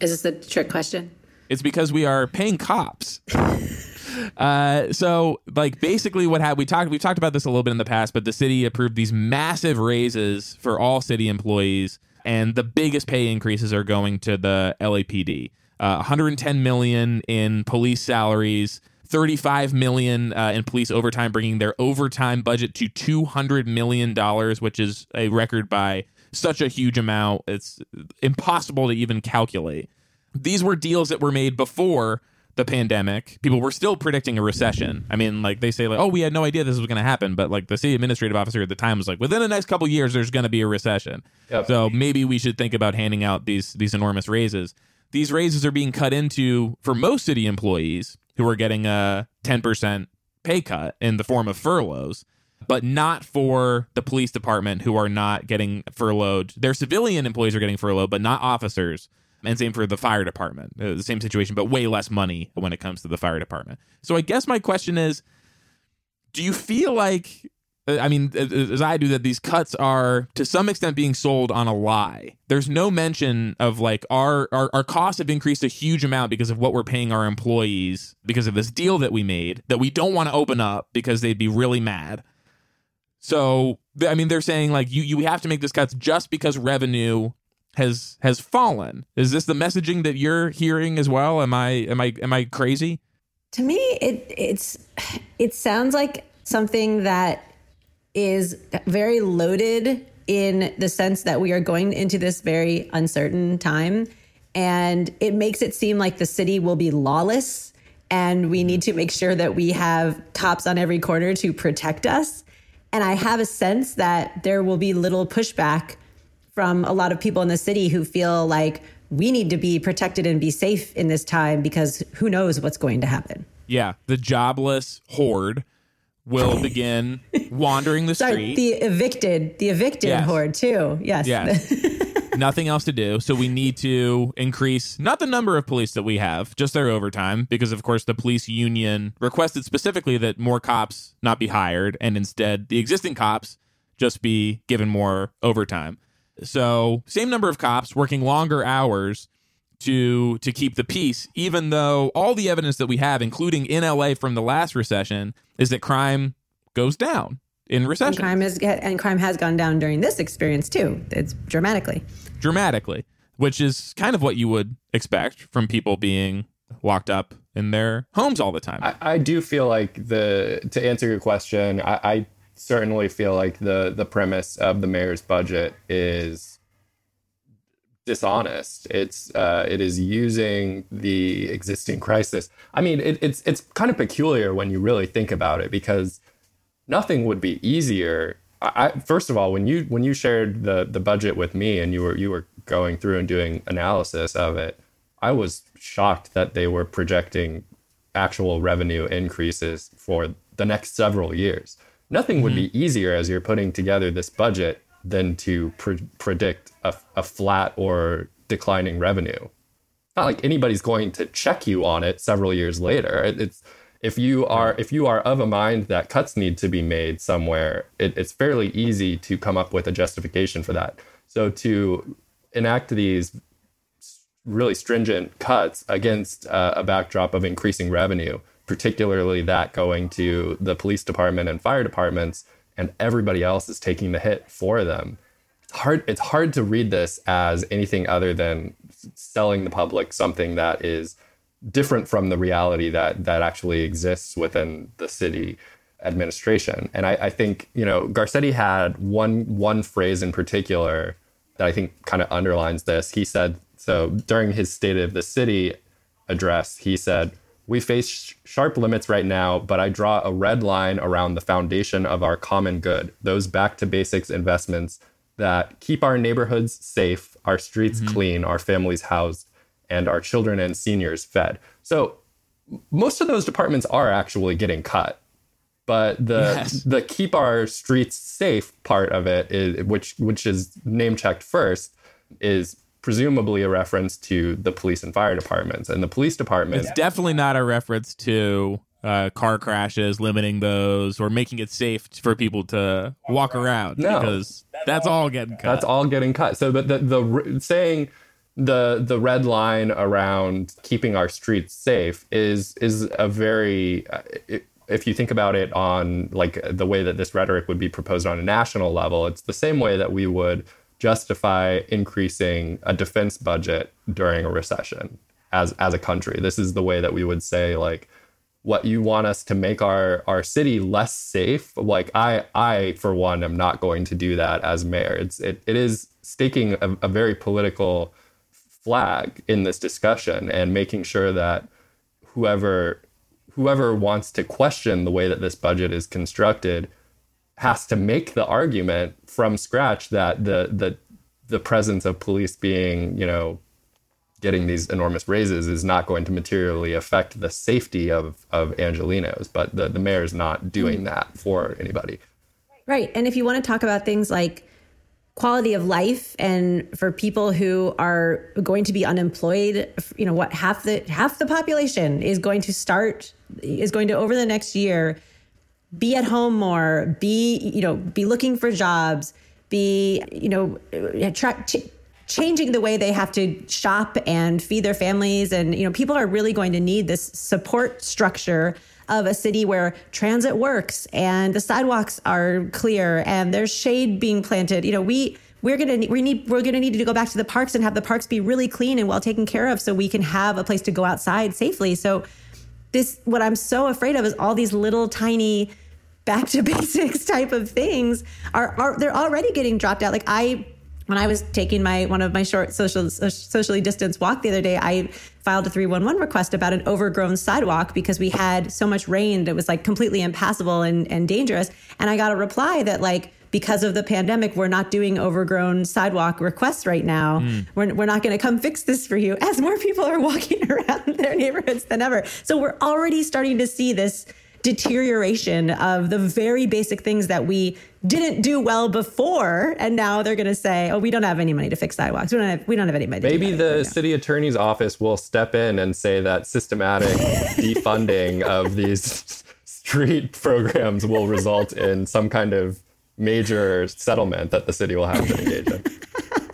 Is this the trick question? It's because we are paying cops. [LAUGHS] uh, so, like, basically, what had we talked? We've talked about this a little bit in the past, but the city approved these massive raises for all city employees, and the biggest pay increases are going to the LAPD. Uh, 110 million in police salaries. 35 million uh, in police overtime, bringing their overtime budget to 200 million dollars, which is a record by such a huge amount. It's impossible to even calculate these were deals that were made before the pandemic. People were still predicting a recession. I mean, like they say, like, oh, we had no idea this was going to happen, but like the city administrative officer at the time was like, within the next couple years, there's going to be a recession. Yep. So maybe we should think about handing out these these enormous raises. These raises are being cut into for most city employees who are getting a 10% pay cut in the form of furloughs, but not for the police department who are not getting furloughed. Their civilian employees are getting furloughed, but not officers. And same for the fire department. Uh, the same situation, but way less money when it comes to the fire department. So I guess my question is do you feel like Uh, I mean, as as I do, that these cuts are to some extent being sold on a lie. There's no mention of like our, our our costs have increased a huge amount because of what we're paying our employees because of this deal that we made that we don't want to open up because they'd be really mad. So I mean, they're saying like you you have to make these cuts just because revenue has has fallen. Is this the messaging that you're hearing as well? Am I am I am I crazy? To me, it it's it sounds like something that is very loaded in the sense that we are going into this very uncertain time and it makes it seem like the city will be lawless and we need to make sure that we have cops on every corner to protect us and i have a sense that there will be little pushback from a lot of people in the city who feel like we need to be protected and be safe in this time because who knows what's going to happen. Yeah, the jobless horde will begin wandering the [LAUGHS] Sorry, street. the evicted, the evicted Yes. horde too. Yes. Yes. [LAUGHS] Nothing else to do. So we need to increase not the number of police that we have, just their overtime, because of course the police union requested specifically that more cops not be hired and instead the existing cops just be given more overtime. So same number of cops working longer hours to to keep the peace, even though all the evidence that we have, including in LA from the last recession, is that crime goes down in and recession crime is and crime has gone down during this experience too. It's dramatically. dramatically, which is kind of what you would expect from people being locked up in their homes all the time. I, I do feel like the to answer your question, I, I certainly feel like the the premise of the mayor's budget is dishonest. It's uh, it is using the existing crisis. I mean, it, it's it's kind of peculiar when you really think about it because nothing would be easier. I, I, first of all, when you when you shared the the budget with me and you were you were going through and doing analysis of it, I was shocked that they were projecting actual revenue increases for the next several years. Nothing would be easier as you're putting together this budget than to pre- predict a, a flat or declining revenue. Not like anybody's going to check you on it several years later. It- It's if you are if you are of a mind that cuts need to be made somewhere, it, it's fairly easy to come up with a justification for that. So to enact these really stringent cuts against uh, a backdrop of increasing revenue, particularly that going to the police department and fire departments, and everybody else is taking the hit for them. It's hard it's hard to read this as anything other than selling the public something that is different from the reality that that actually exists within the city administration. And I, I think you know Garcetti had one one phrase in particular that I think kind of underlines this. He said so during his State of the City address. He said. We face sh- sharp limits right now, but I draw a red line around the foundation of our common good, those back to basics investments that keep our neighborhoods safe, our streets mm-hmm. clean, our families housed, and our children and seniors fed. So most of those departments are actually getting cut. But the yes. the keep our streets safe part of it is which which is name checked first is presumably a reference to the police and fire departments and the police department. It's definitely not a reference to uh, car crashes, limiting those, or making it safe for people to walk around. No, because that's all getting cut. That's all getting cut. So, but the the saying the the red line around keeping our streets safe is is a very uh, if you think about it on like the way that this rhetoric would be proposed on a national level it's the same way that we would justify increasing a defense budget during a recession as as a country. This is the way that we would say like what you want us to make our our city less safe. Like i i for one am not going to do that as mayor. It's it, it is staking a, a very political flag in this discussion and making sure that whoever whoever wants to question the way that this budget is constructed has to make the argument from scratch that the the the presence of police being, you know, getting these enormous raises is not going to materially affect the safety of of Angelenos, but the, the mayor is not doing mm. that for anybody. Right. And if you want to talk about things like quality of life and for people who are going to be unemployed you know what half the half the population is going to start is going to over the next year be at home more be you know be looking for jobs be you know uh, tra- ch- changing the way they have to shop and feed their families and you know people are really going to need this support structure of a city where transit works and the sidewalks are clear and there's shade being planted. You know, we we're gonna we need we're gonna need to go back to the parks and have the parks be really clean and well taken care of so we can have a place to go outside safely. So this what I'm so afraid of is all these little tiny back to [LAUGHS] basics type of things are, are they're already getting dropped out. Like I when I was taking my one of my short social socially distanced walk the other day, I filed a 311 request about an overgrown sidewalk because we had so much rain that was like completely impassable and, and dangerous. And I got a reply that like because of the pandemic, we're not doing overgrown sidewalk requests right now. Mm. We're, we're not going to come fix this for you [LAUGHS] as more people are walking [LAUGHS] around their neighborhoods than ever. So we're already starting to see this deterioration of the very basic things that we didn't do well before and now they're going to say oh we don't have any money to fix sidewalks. We don't have we don't have any money maybe the right city attorney's office will step in and say that systematic [LAUGHS] defunding of these street programs will result in some kind of major settlement that the city will have to engage in. [LAUGHS]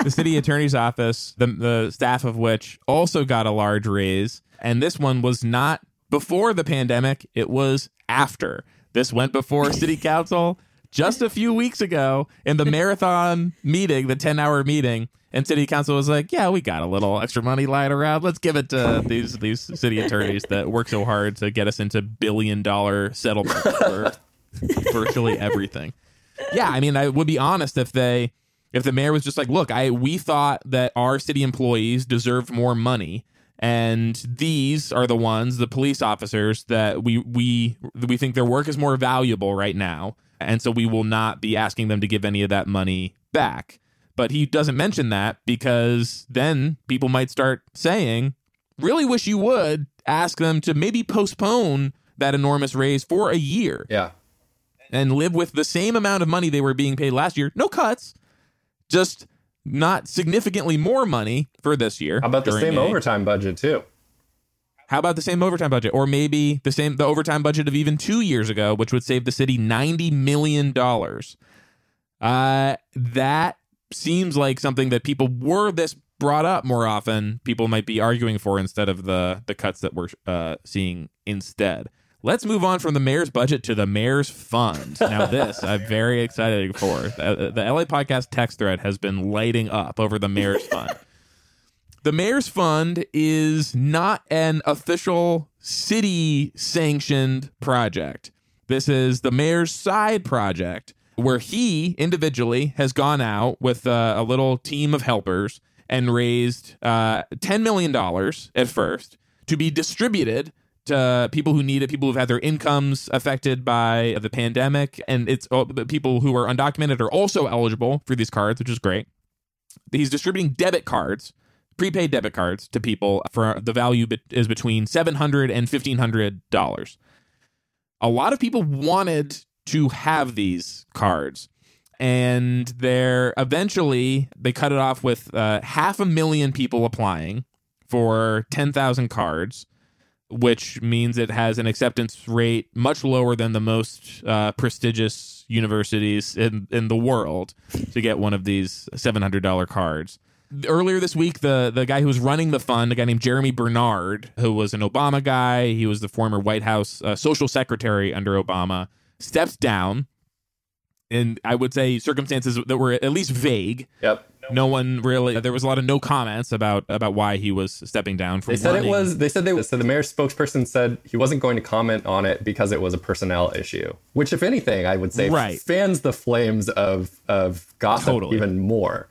The city attorney's office the, the staff of which also got a large raise and this one was not before the pandemic it was after this went before city [LAUGHS] council just a few weeks ago in the marathon meeting, the 10 hour meeting, and city council was like, "Yeah, we got a little extra money lying around. Let's give it to these these city attorneys that work so hard to get us into billion dollar settlements for [LAUGHS] virtually everything." Yeah, I mean, I would be honest if they if the mayor was just like, "Look, I we thought that our city employees deserved more money." And these are the ones the police officers that we we we think their work is more valuable right now and so we will not be asking them to give any of that money back. But he doesn't mention that because then people might start saying, really wish you would ask them to maybe postpone that enormous raise for a year. Yeah. And live with the same amount of money they were being paid last year. No cuts, just not significantly more money for this year. How about the same a, overtime budget, too? How about the same overtime budget, or maybe the same the overtime budget of even two years ago, which would save the city ninety million dollars? Uh, that seems like something that people were this brought up more often, people might be arguing for instead of the the cuts that we're uh, seeing instead. Let's move on from the mayor's budget to the mayor's fund. Now, [LAUGHS] this I'm very excited for. The, the LA podcast text thread has been lighting up over the mayor's [LAUGHS] fund. The mayor's fund is not an official city sanctioned project. This is the mayor's side project where he individually has gone out with uh, a little team of helpers and raised uh, $10 million at first to be distributed to people who need it, people who've had their incomes affected by the pandemic. And it's uh, people who are undocumented are also eligible for these cards, which is great. He's distributing debit cards prepaid debit cards to people for the value is between $700 and $1,500. A lot of people wanted to have these cards and they're eventually they cut it off with uh, half a million people applying for 10,000 cards which means it has an acceptance rate much lower than the most uh, prestigious universities in, in the world to get one of these $700 cards earlier this week, the the guy who was running the fund, a guy named Jeremy Bernard, who was an Obama guy, he was the former White House uh, social secretary under Obama, stepped down. And I would say circumstances that were at least vague. Yep. No one really. There was a lot of no comments about about why he was stepping down. From They said running. it was. They said they. So the mayor's spokesperson said he wasn't going to comment on it because it was a personnel issue. Which, if anything, I would say Right. fans the flames of of gossip Totally. even more.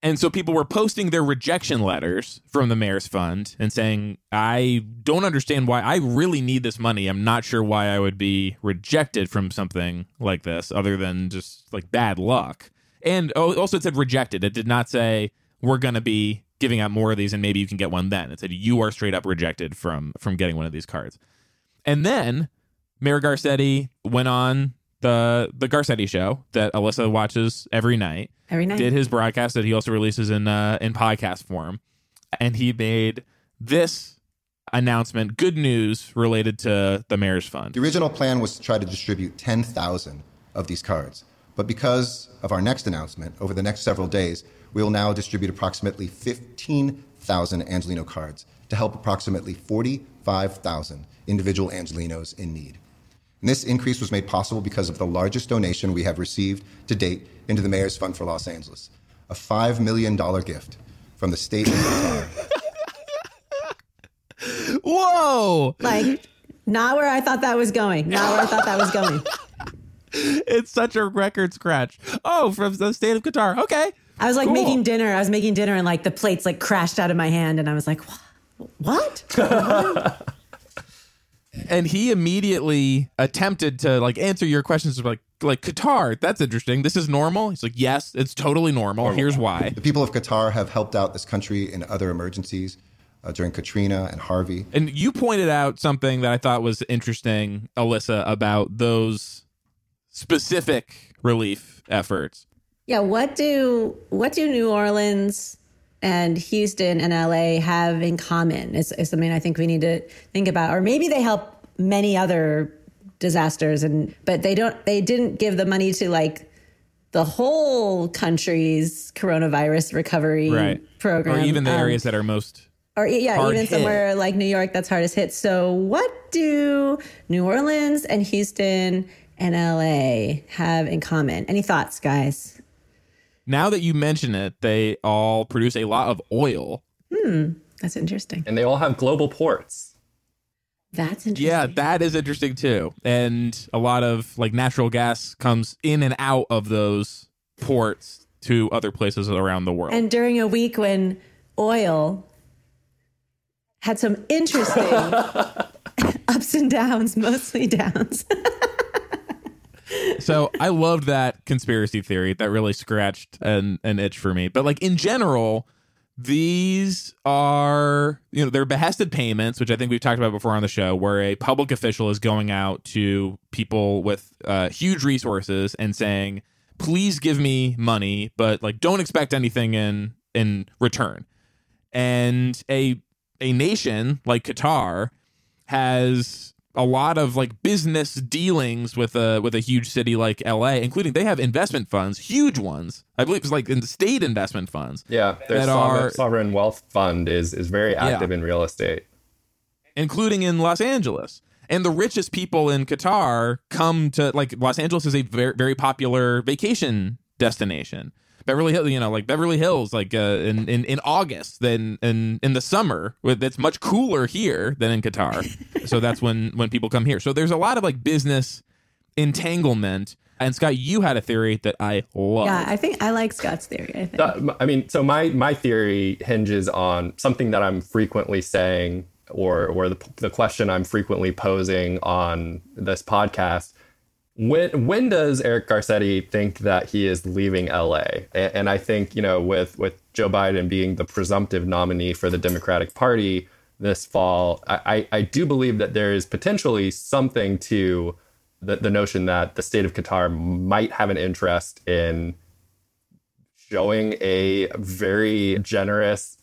And so people were posting their rejection letters from the mayor's fund and saying, I don't understand why I really need this money. I'm not sure why I would be rejected from something like this other than just like bad luck. And oh, also it said rejected. It did not say we're going to be giving out more of these and maybe you can get one then. It said you are straight up rejected from from getting one of these cards. And then Mayor Garcetti went on the the Garcetti show that Alyssa watches every night Every night. did his broadcast that he also releases in uh, in podcast form, and he made this announcement, good news related to the mayor's fund. The original plan was to try to distribute 10,000 of these cards. But because of our next announcement, over the next several days, we will now distribute approximately 15,000 Angeleno cards to help approximately 45,000 individual Angelenos in need. And this increase was made possible because of the largest donation we have received to date into the Mayor's Fund for Los Angeles a $5 million gift from the state of Qatar. Whoa! like, not where I thought that was going. Not where I thought that was going. [LAUGHS] It's such a record scratch. Oh, from the state of Qatar. Okay. I was like Cool. making dinner. I was making dinner and like the plates like crashed out of my hand and I was like, "Wha- what? [LAUGHS] And he immediately attempted to like answer your questions like like Qatar. That's interesting. This is normal. He's like, yes, it's totally normal. Here's why. The people of Qatar have helped out this country in other emergencies uh, during Katrina and Harvey. And you pointed out something that I thought was interesting, Alyssa, about those specific relief efforts. yeah, what do what do New Orleans and Houston and LA have in common? Is, is something I think we need to think about. Or maybe they help many other disasters and but they don't they didn't give the money to like the whole country's coronavirus recovery Right. program. Or even the Um, areas that are most or yeah, even hit. somewhere like New York that's hardest hit. So, what do New Orleans and Houston and LA have in common? Any thoughts, guys? now that you mention it, they all produce a lot of oil. Hmm, that's interesting. And they all have global ports. That's interesting. Yeah, that is interesting too. And a lot of like natural gas comes in and out of those ports to other places around the world. And during a week when oil had some interesting [LAUGHS] [LAUGHS] ups and downs, mostly downs. [LAUGHS] so I loved that conspiracy theory. That really scratched an, an itch for me. But like in general, these are you know they're behested payments, which I think we've talked about before on the show, where a public official is going out to people with uh, huge resources and saying, "Please give me money, but like don't expect anything in in return." And a a nation like Qatar has a lot of like business dealings with a with a huge city like LA, including they have investment funds, huge ones. I believe it's like in state investment funds, Yeah, their That sovereign, are- sovereign wealth fund is is very active in real estate. including in Los Angeles. and the richest people in Qatar come to like Los Angeles is a very very popular vacation destination. Beverly Hills, you know, like Beverly Hills, like uh, in, in in August, then in in the summer, it's much cooler here than in Qatar. so [LAUGHS] that's when when people come here. So there's a lot of like business entanglement. And Scott, you had a theory that I love. Yeah, I think I like Scott's theory. I think. Uh, I mean, so my my theory hinges on something that I'm frequently saying, or or the the question I'm frequently posing on this podcast. When when does Eric Garcetti think that he is leaving LA? And, and I think you know, with with Joe Biden being the presumptive nominee for the Democratic Party this fall, I, I, I do believe that there is potentially something to the, the notion that the state of Qatar might have an interest in showing a very generous,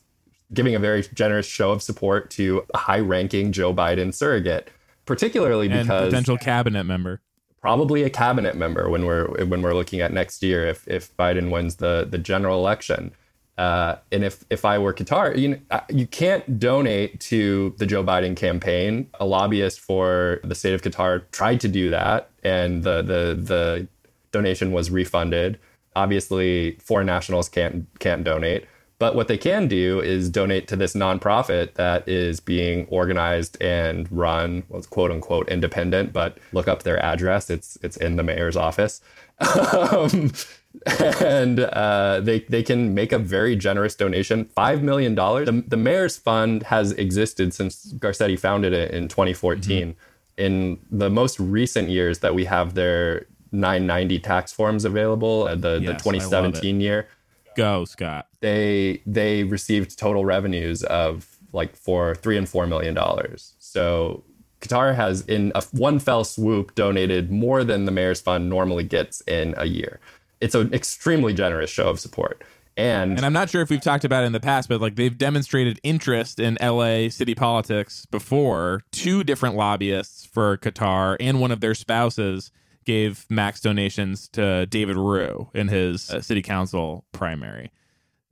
giving a very generous show of support to a high ranking Joe Biden surrogate, particularly and because potential cabinet member. Probably a cabinet member when we're when we're looking at next year if if Biden wins the the general election. Uh, and if if I were Qatar, you know, uh, you can't donate to the Joe Biden campaign. A lobbyist for the state of Qatar tried to do that, and the the the donation was refunded. Obviously, foreign nationals can't can't donate, but what they can do is donate to this nonprofit that is being organized and run, well, quote unquote independent. But look up their address; it's it's in the mayor's office. [LAUGHS] um, and uh, they they can make a very generous donation, five million dollars. The, the, mayor's fund has existed since Garcetti founded it in 2014. Mm-hmm. In the most recent years that we have their 990 tax forms available, uh, the yes, the 2017 year, go Scott. They they received total revenues of like four, three, and four million dollars. So Qatar has, in a one fell swoop, donated more than the mayor's fund normally gets in a year it's an extremely generous show of support. And, and I'm not sure if we've talked about it in the past, but like they've demonstrated interest in LA city politics before. Two different lobbyists for Qatar and one of their spouses gave max donations to David Ryu in his uh, city council primary.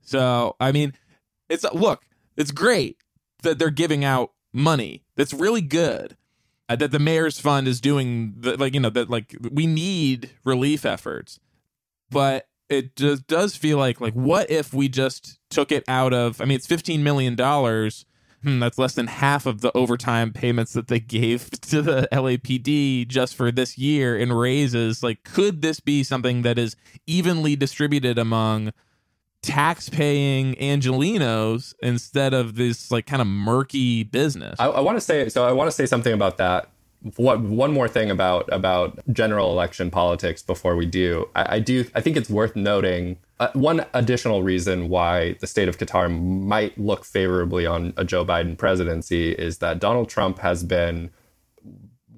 So, I mean, it's look, it's great that they're giving out money. That's really good. Uh, that the mayor's fund is doing the, like you know that like we need relief efforts but it just does feel like like what if we just took it out of i mean it's 15 million dollars hmm, that's less than half of the overtime payments that they gave [LAUGHS] to the lapd just for this year in raises like could this be something that is evenly distributed among tax paying angelenos instead of this like kind of murky business. I, I want to say so i want to say something about that. What one more thing about about general election politics before we do. I, I do I think it's worth noting uh, one additional reason why the state of Qatar might look favorably on a Joe Biden presidency is that Donald Trump has been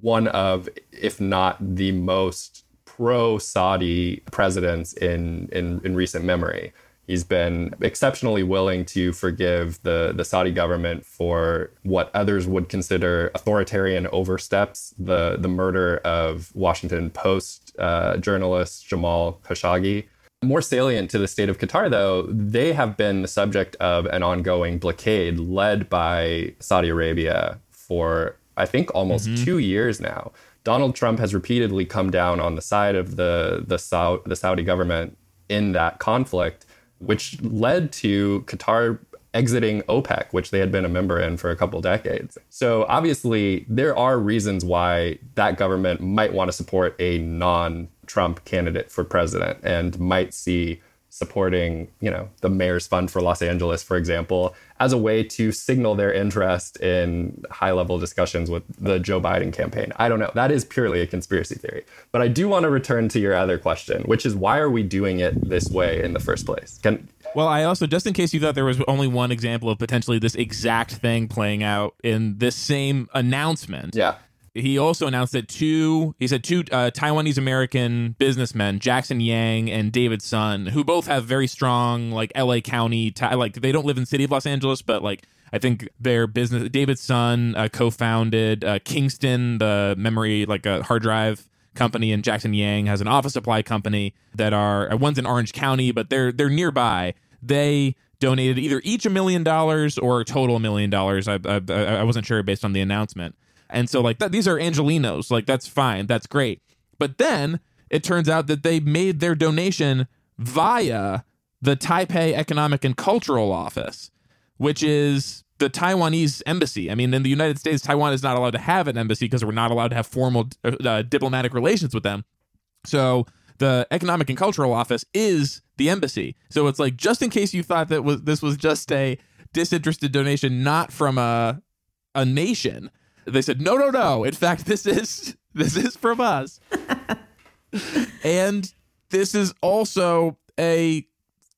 one of if not the most pro Saudi presidents in in in recent memory He's been exceptionally willing to forgive the, the Saudi government for what others would consider authoritarian oversteps, the, the murder of Washington Post uh, journalist Jamal Khashoggi. More salient to the state of Qatar, though, they have been the subject of an ongoing blockade led by Saudi Arabia for, I think, almost mm-hmm. two years now. Donald Trump has repeatedly come down on the side of the, the, the Saudi government in that conflict which led to Qatar exiting OPEC, which they had been a member in for a couple decades. So obviously, there are reasons why that government might want to support a non Trump candidate for president and might see supporting, you know, the mayor's fund for Los Angeles, for example, as a way to signal their interest in high level discussions with the Joe Biden campaign. I don't know. That is purely a conspiracy theory. But I do want to return to your other question, which is why are we doing it this way in the first place? Can well, I also, just in case you thought there was only one example of potentially this exact thing playing out in this same announcement. Yeah he also announced that two he said two uh, Taiwanese American businessmen Jackson Yang and David Sun who both have very strong like LA County like they don't live in city of Los Angeles but like I think their business David Sun uh, co-founded uh, Kingston the memory like a hard drive company and Jackson Yang has an office supply company that are uh, one's in Orange County but they're they're nearby. They donated either each a million dollars or a total million dollars. I, I, I wasn't sure based on the announcement And so, like, that, these are Angelenos. Like, that's fine. That's great. But then it turns out that they made their donation via the Taipei Economic and Cultural Office, which is the Taiwanese embassy. I mean, in the United States, Taiwan is not allowed to have an embassy because we're not allowed to have formal uh, diplomatic relations with them. So the Economic and Cultural Office is the embassy. So it's like just in case you thought that was this was just a disinterested donation, not from a a nation. They said no, no, no. In fact, this is [LAUGHS] this is from us, [LAUGHS] and this is also a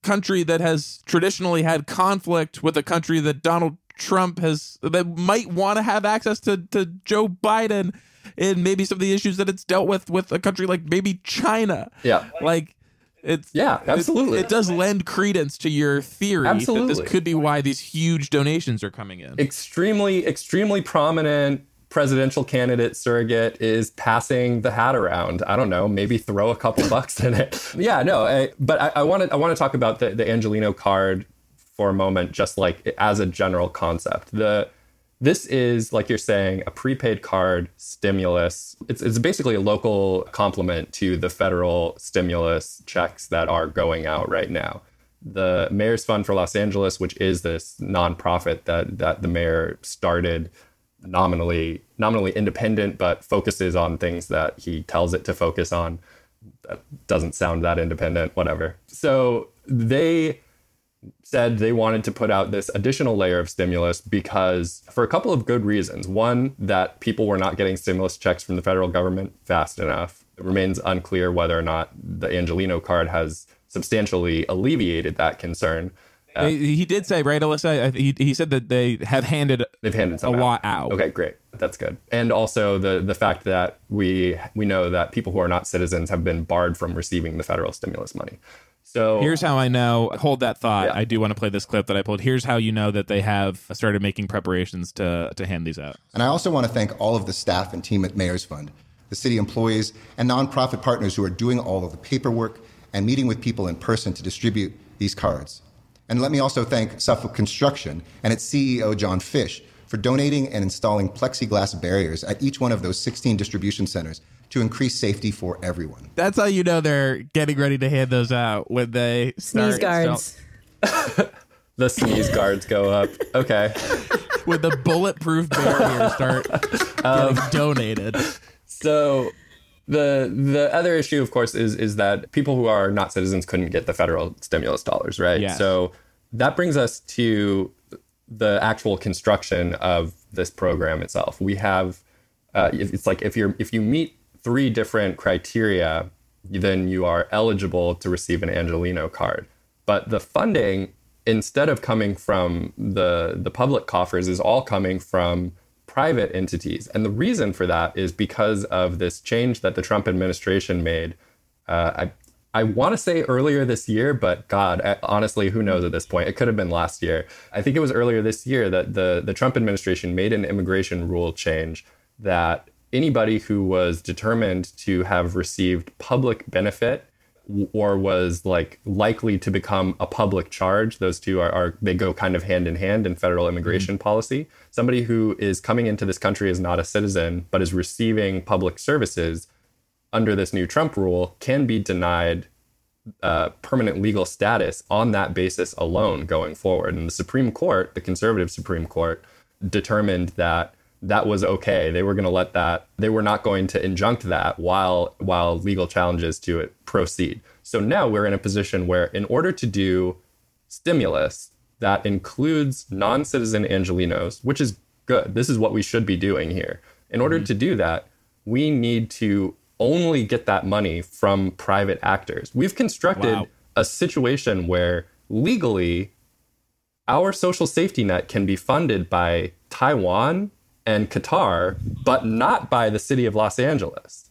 country that has traditionally had conflict with a country that Donald Trump has that might want to have access to to Joe Biden and maybe some of the issues that it's dealt with with a country like maybe China. Yeah. Like it's Yeah, absolutely. It, it does lend credence to your theory that this could be why these huge donations are coming in. extremely extremely prominent presidential candidate surrogate is passing the hat around. I don't know, maybe throw a couple [LAUGHS] bucks in it. Yeah, no, I, but I want to I want to talk about the the Angeleno card for a moment, just like as a general concept. The this is like you're saying a prepaid card stimulus. It's it's basically a local complement to the federal stimulus checks that are going out right now the Mayor's Fund for Los Angeles, which is this nonprofit that that the mayor started nominally nominally independent, but focuses on things that he tells it to focus on. That doesn't sound that independent, whatever. So they said they wanted to put out this additional layer of stimulus because for a couple of good reasons. One, that people were not getting stimulus checks from the federal government fast enough. It remains unclear whether or not the Angeleno card has substantially alleviated that concern. Uh, he, he did say, right, Alyssa? He, he said that they have handed They've handed a some lot out. Okay, great. That's good. And also the the fact that we we know that people who are not citizens have been barred from receiving the federal stimulus money. So Here's how I know. Uh, Hold that thought. Yeah. I do want to play this clip that I pulled. Here's how you know that they have started making preparations to to hand these out. And I also want to thank all of the staff and team at Mayor's Fund, the city employees, and nonprofit partners who are doing all of the paperwork and meeting with people in person to distribute these cards. And let me also thank Suffolk Construction and its CEO, John Fish, for donating and installing plexiglass barriers at each one of those 16 distribution centers to increase safety for everyone. That's how you know they're getting ready to hand those out when they start Sneeze guards. [LAUGHS] the sneeze guards go up. Okay. when the bulletproof barriers start [LAUGHS] Um, donated. So the the other issue, of course, is is that people who are not citizens couldn't get the federal stimulus dollars, right? Yes. So that brings us to the actual construction of this program itself. We have uh, it's like if you're if you meet three different criteria, then you are eligible to receive an Angeleno card. But the funding, instead of coming from the the public coffers, is all coming from private entities. And the reason for that is because of this change that the Trump administration made. Uh, I I want to say earlier this year, but God, I- honestly, who knows at this point? It could have been last year. I think it was earlier this year that the the Trump administration made an immigration rule change that anybody who was determined to have received public benefit or was like likely to become a public charge those two are, are they go kind of hand in hand in federal immigration policy. Somebody who is coming into this country as not a citizen but is receiving public services under this new trump rule can be denied uh, permanent legal status on that basis alone going forward. And the supreme court the conservative supreme court determined that that was okay. They were going to let that. They were not going to injunct that while while legal challenges to it proceed. So now we're in a position where, in order to do stimulus that includes non-citizen Angelenos, which is good. This is what we should be doing here. In order mm-hmm. to do that, we need to only get that money from private actors. We've constructed Wow. a situation where legally our social safety net can be funded by Taiwan and Qatar, but not by the city of Los Angeles.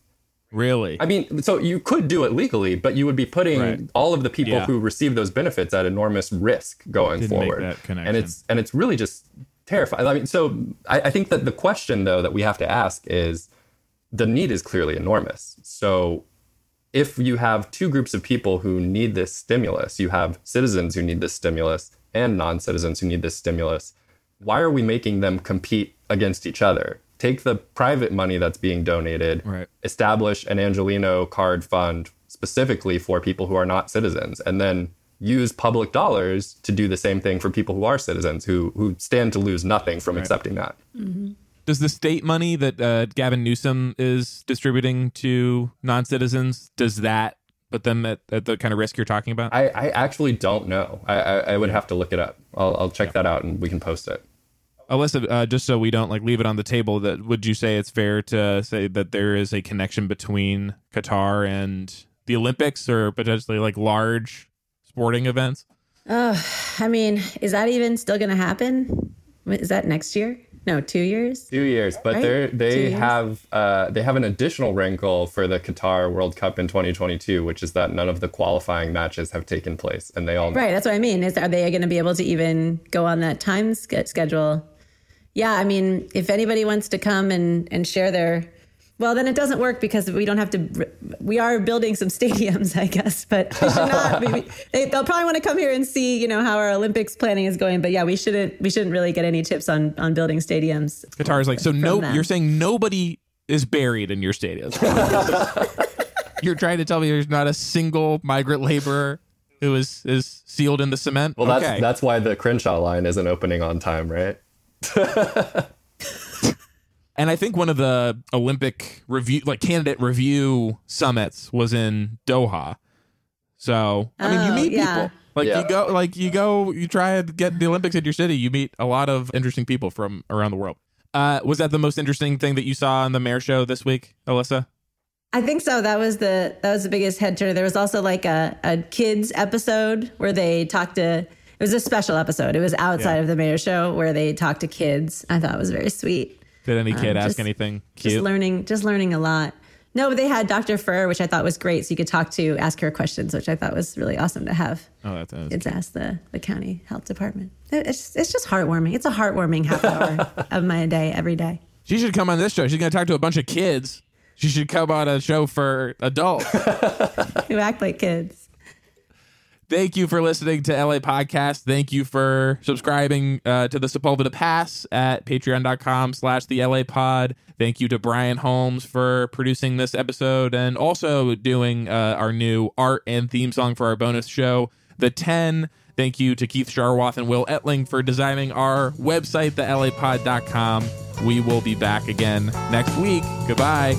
Really? I mean, so you could do it legally, but you would be putting Right. all of the people Yeah. who receive those benefits at enormous risk going Didn't make forward. that connection. And it's and it's really just terrifying. I mean, so I, I think that the question though that we have to ask is the need is clearly enormous. So if you have two groups of people who need this stimulus, you have citizens who need this stimulus and non-citizens who need this stimulus. Why are we making them compete against each other? take the private money that's being donated, Right. establish an Angeleno card fund specifically for people who are not citizens, and then use public dollars to do the same thing for people who are citizens who who stand to lose nothing from accepting that. Does the state money that uh, Gavin Newsom is distributing to non-citizens does that put them at, at the kind of risk you're talking about? I, I actually don't know. I, I, I would have to look it up. I'll, I'll check that out and we can post it. Alyssa, uh, just so we don't like leave it on the table, that would you say it's fair to say that there is a connection between Qatar and the Olympics, or potentially like large sporting events? I mean, is that even still going to happen? Is that next year? No, two years. Two years, but Right? they're Two they have uh, they have an additional wrinkle for the Qatar World Cup in 2022, which is that none of the qualifying matches have taken place, and they all Right. That's what I mean. Is are they going to be able to even go on that time sch- schedule? Yeah. I mean, if anybody wants to come and and share their, well, then it doesn't work because we don't have to. We are building some [LAUGHS] stadiums, I guess, but we should not. [LAUGHS] maybe, they, they'll probably want to come here and see, you know, how our Olympics planning is going. But yeah, we shouldn't. We shouldn't really get any tips on on building stadiums. Guitar is like so. No, them. you're saying nobody is buried in your stadiums. [LAUGHS] you're trying to tell me there's not a single migrant laborer who is is sealed in the cement. Well, that's that's why the Crenshaw line isn't opening on time, right? [LAUGHS] And I think one of the Olympic review, like candidate review summits, was in Doha. So I mean, you Oh, meet yeah. people. Like Yeah. you go, like you go, you try and get the Olympics in your city. You meet a lot of interesting people from around the world. Uh, was that the most interesting thing that you saw on the Mayor Show this week, Alyssa? I think so. That was the that was the biggest head turner. There was also like a, a kids episode where they talked to. It was a special episode. It was outside Yeah. of the mayor show where they talked to kids. I thought it was very sweet. Did any um, kid ask just- anything Just learning, just learning a lot. No, but they had Dr. Ferrer, which I thought was great. So you could talk to, ask her questions, which I thought was really awesome to have. oh, that's, awesome. Kids ask the the county health department. It's it's just heartwarming. It's a heartwarming half [LAUGHS] hour of my day every day. She should come on this show. She's going to talk to a bunch of kids. She should come on a show for adults. [LAUGHS] Who act like kids. Thank you for listening to LA Podcast. Thank you for subscribing uh, to the Sepulveda Pass at patreon.com slash the LA Pod. Thank you to Brian Holmes for producing this episode and also doing uh, our new art and theme song for our bonus show, The 10. Thank you to Keith Sharwath and Will Etling for designing our website, thelapod.com. We will be back again next week. Goodbye.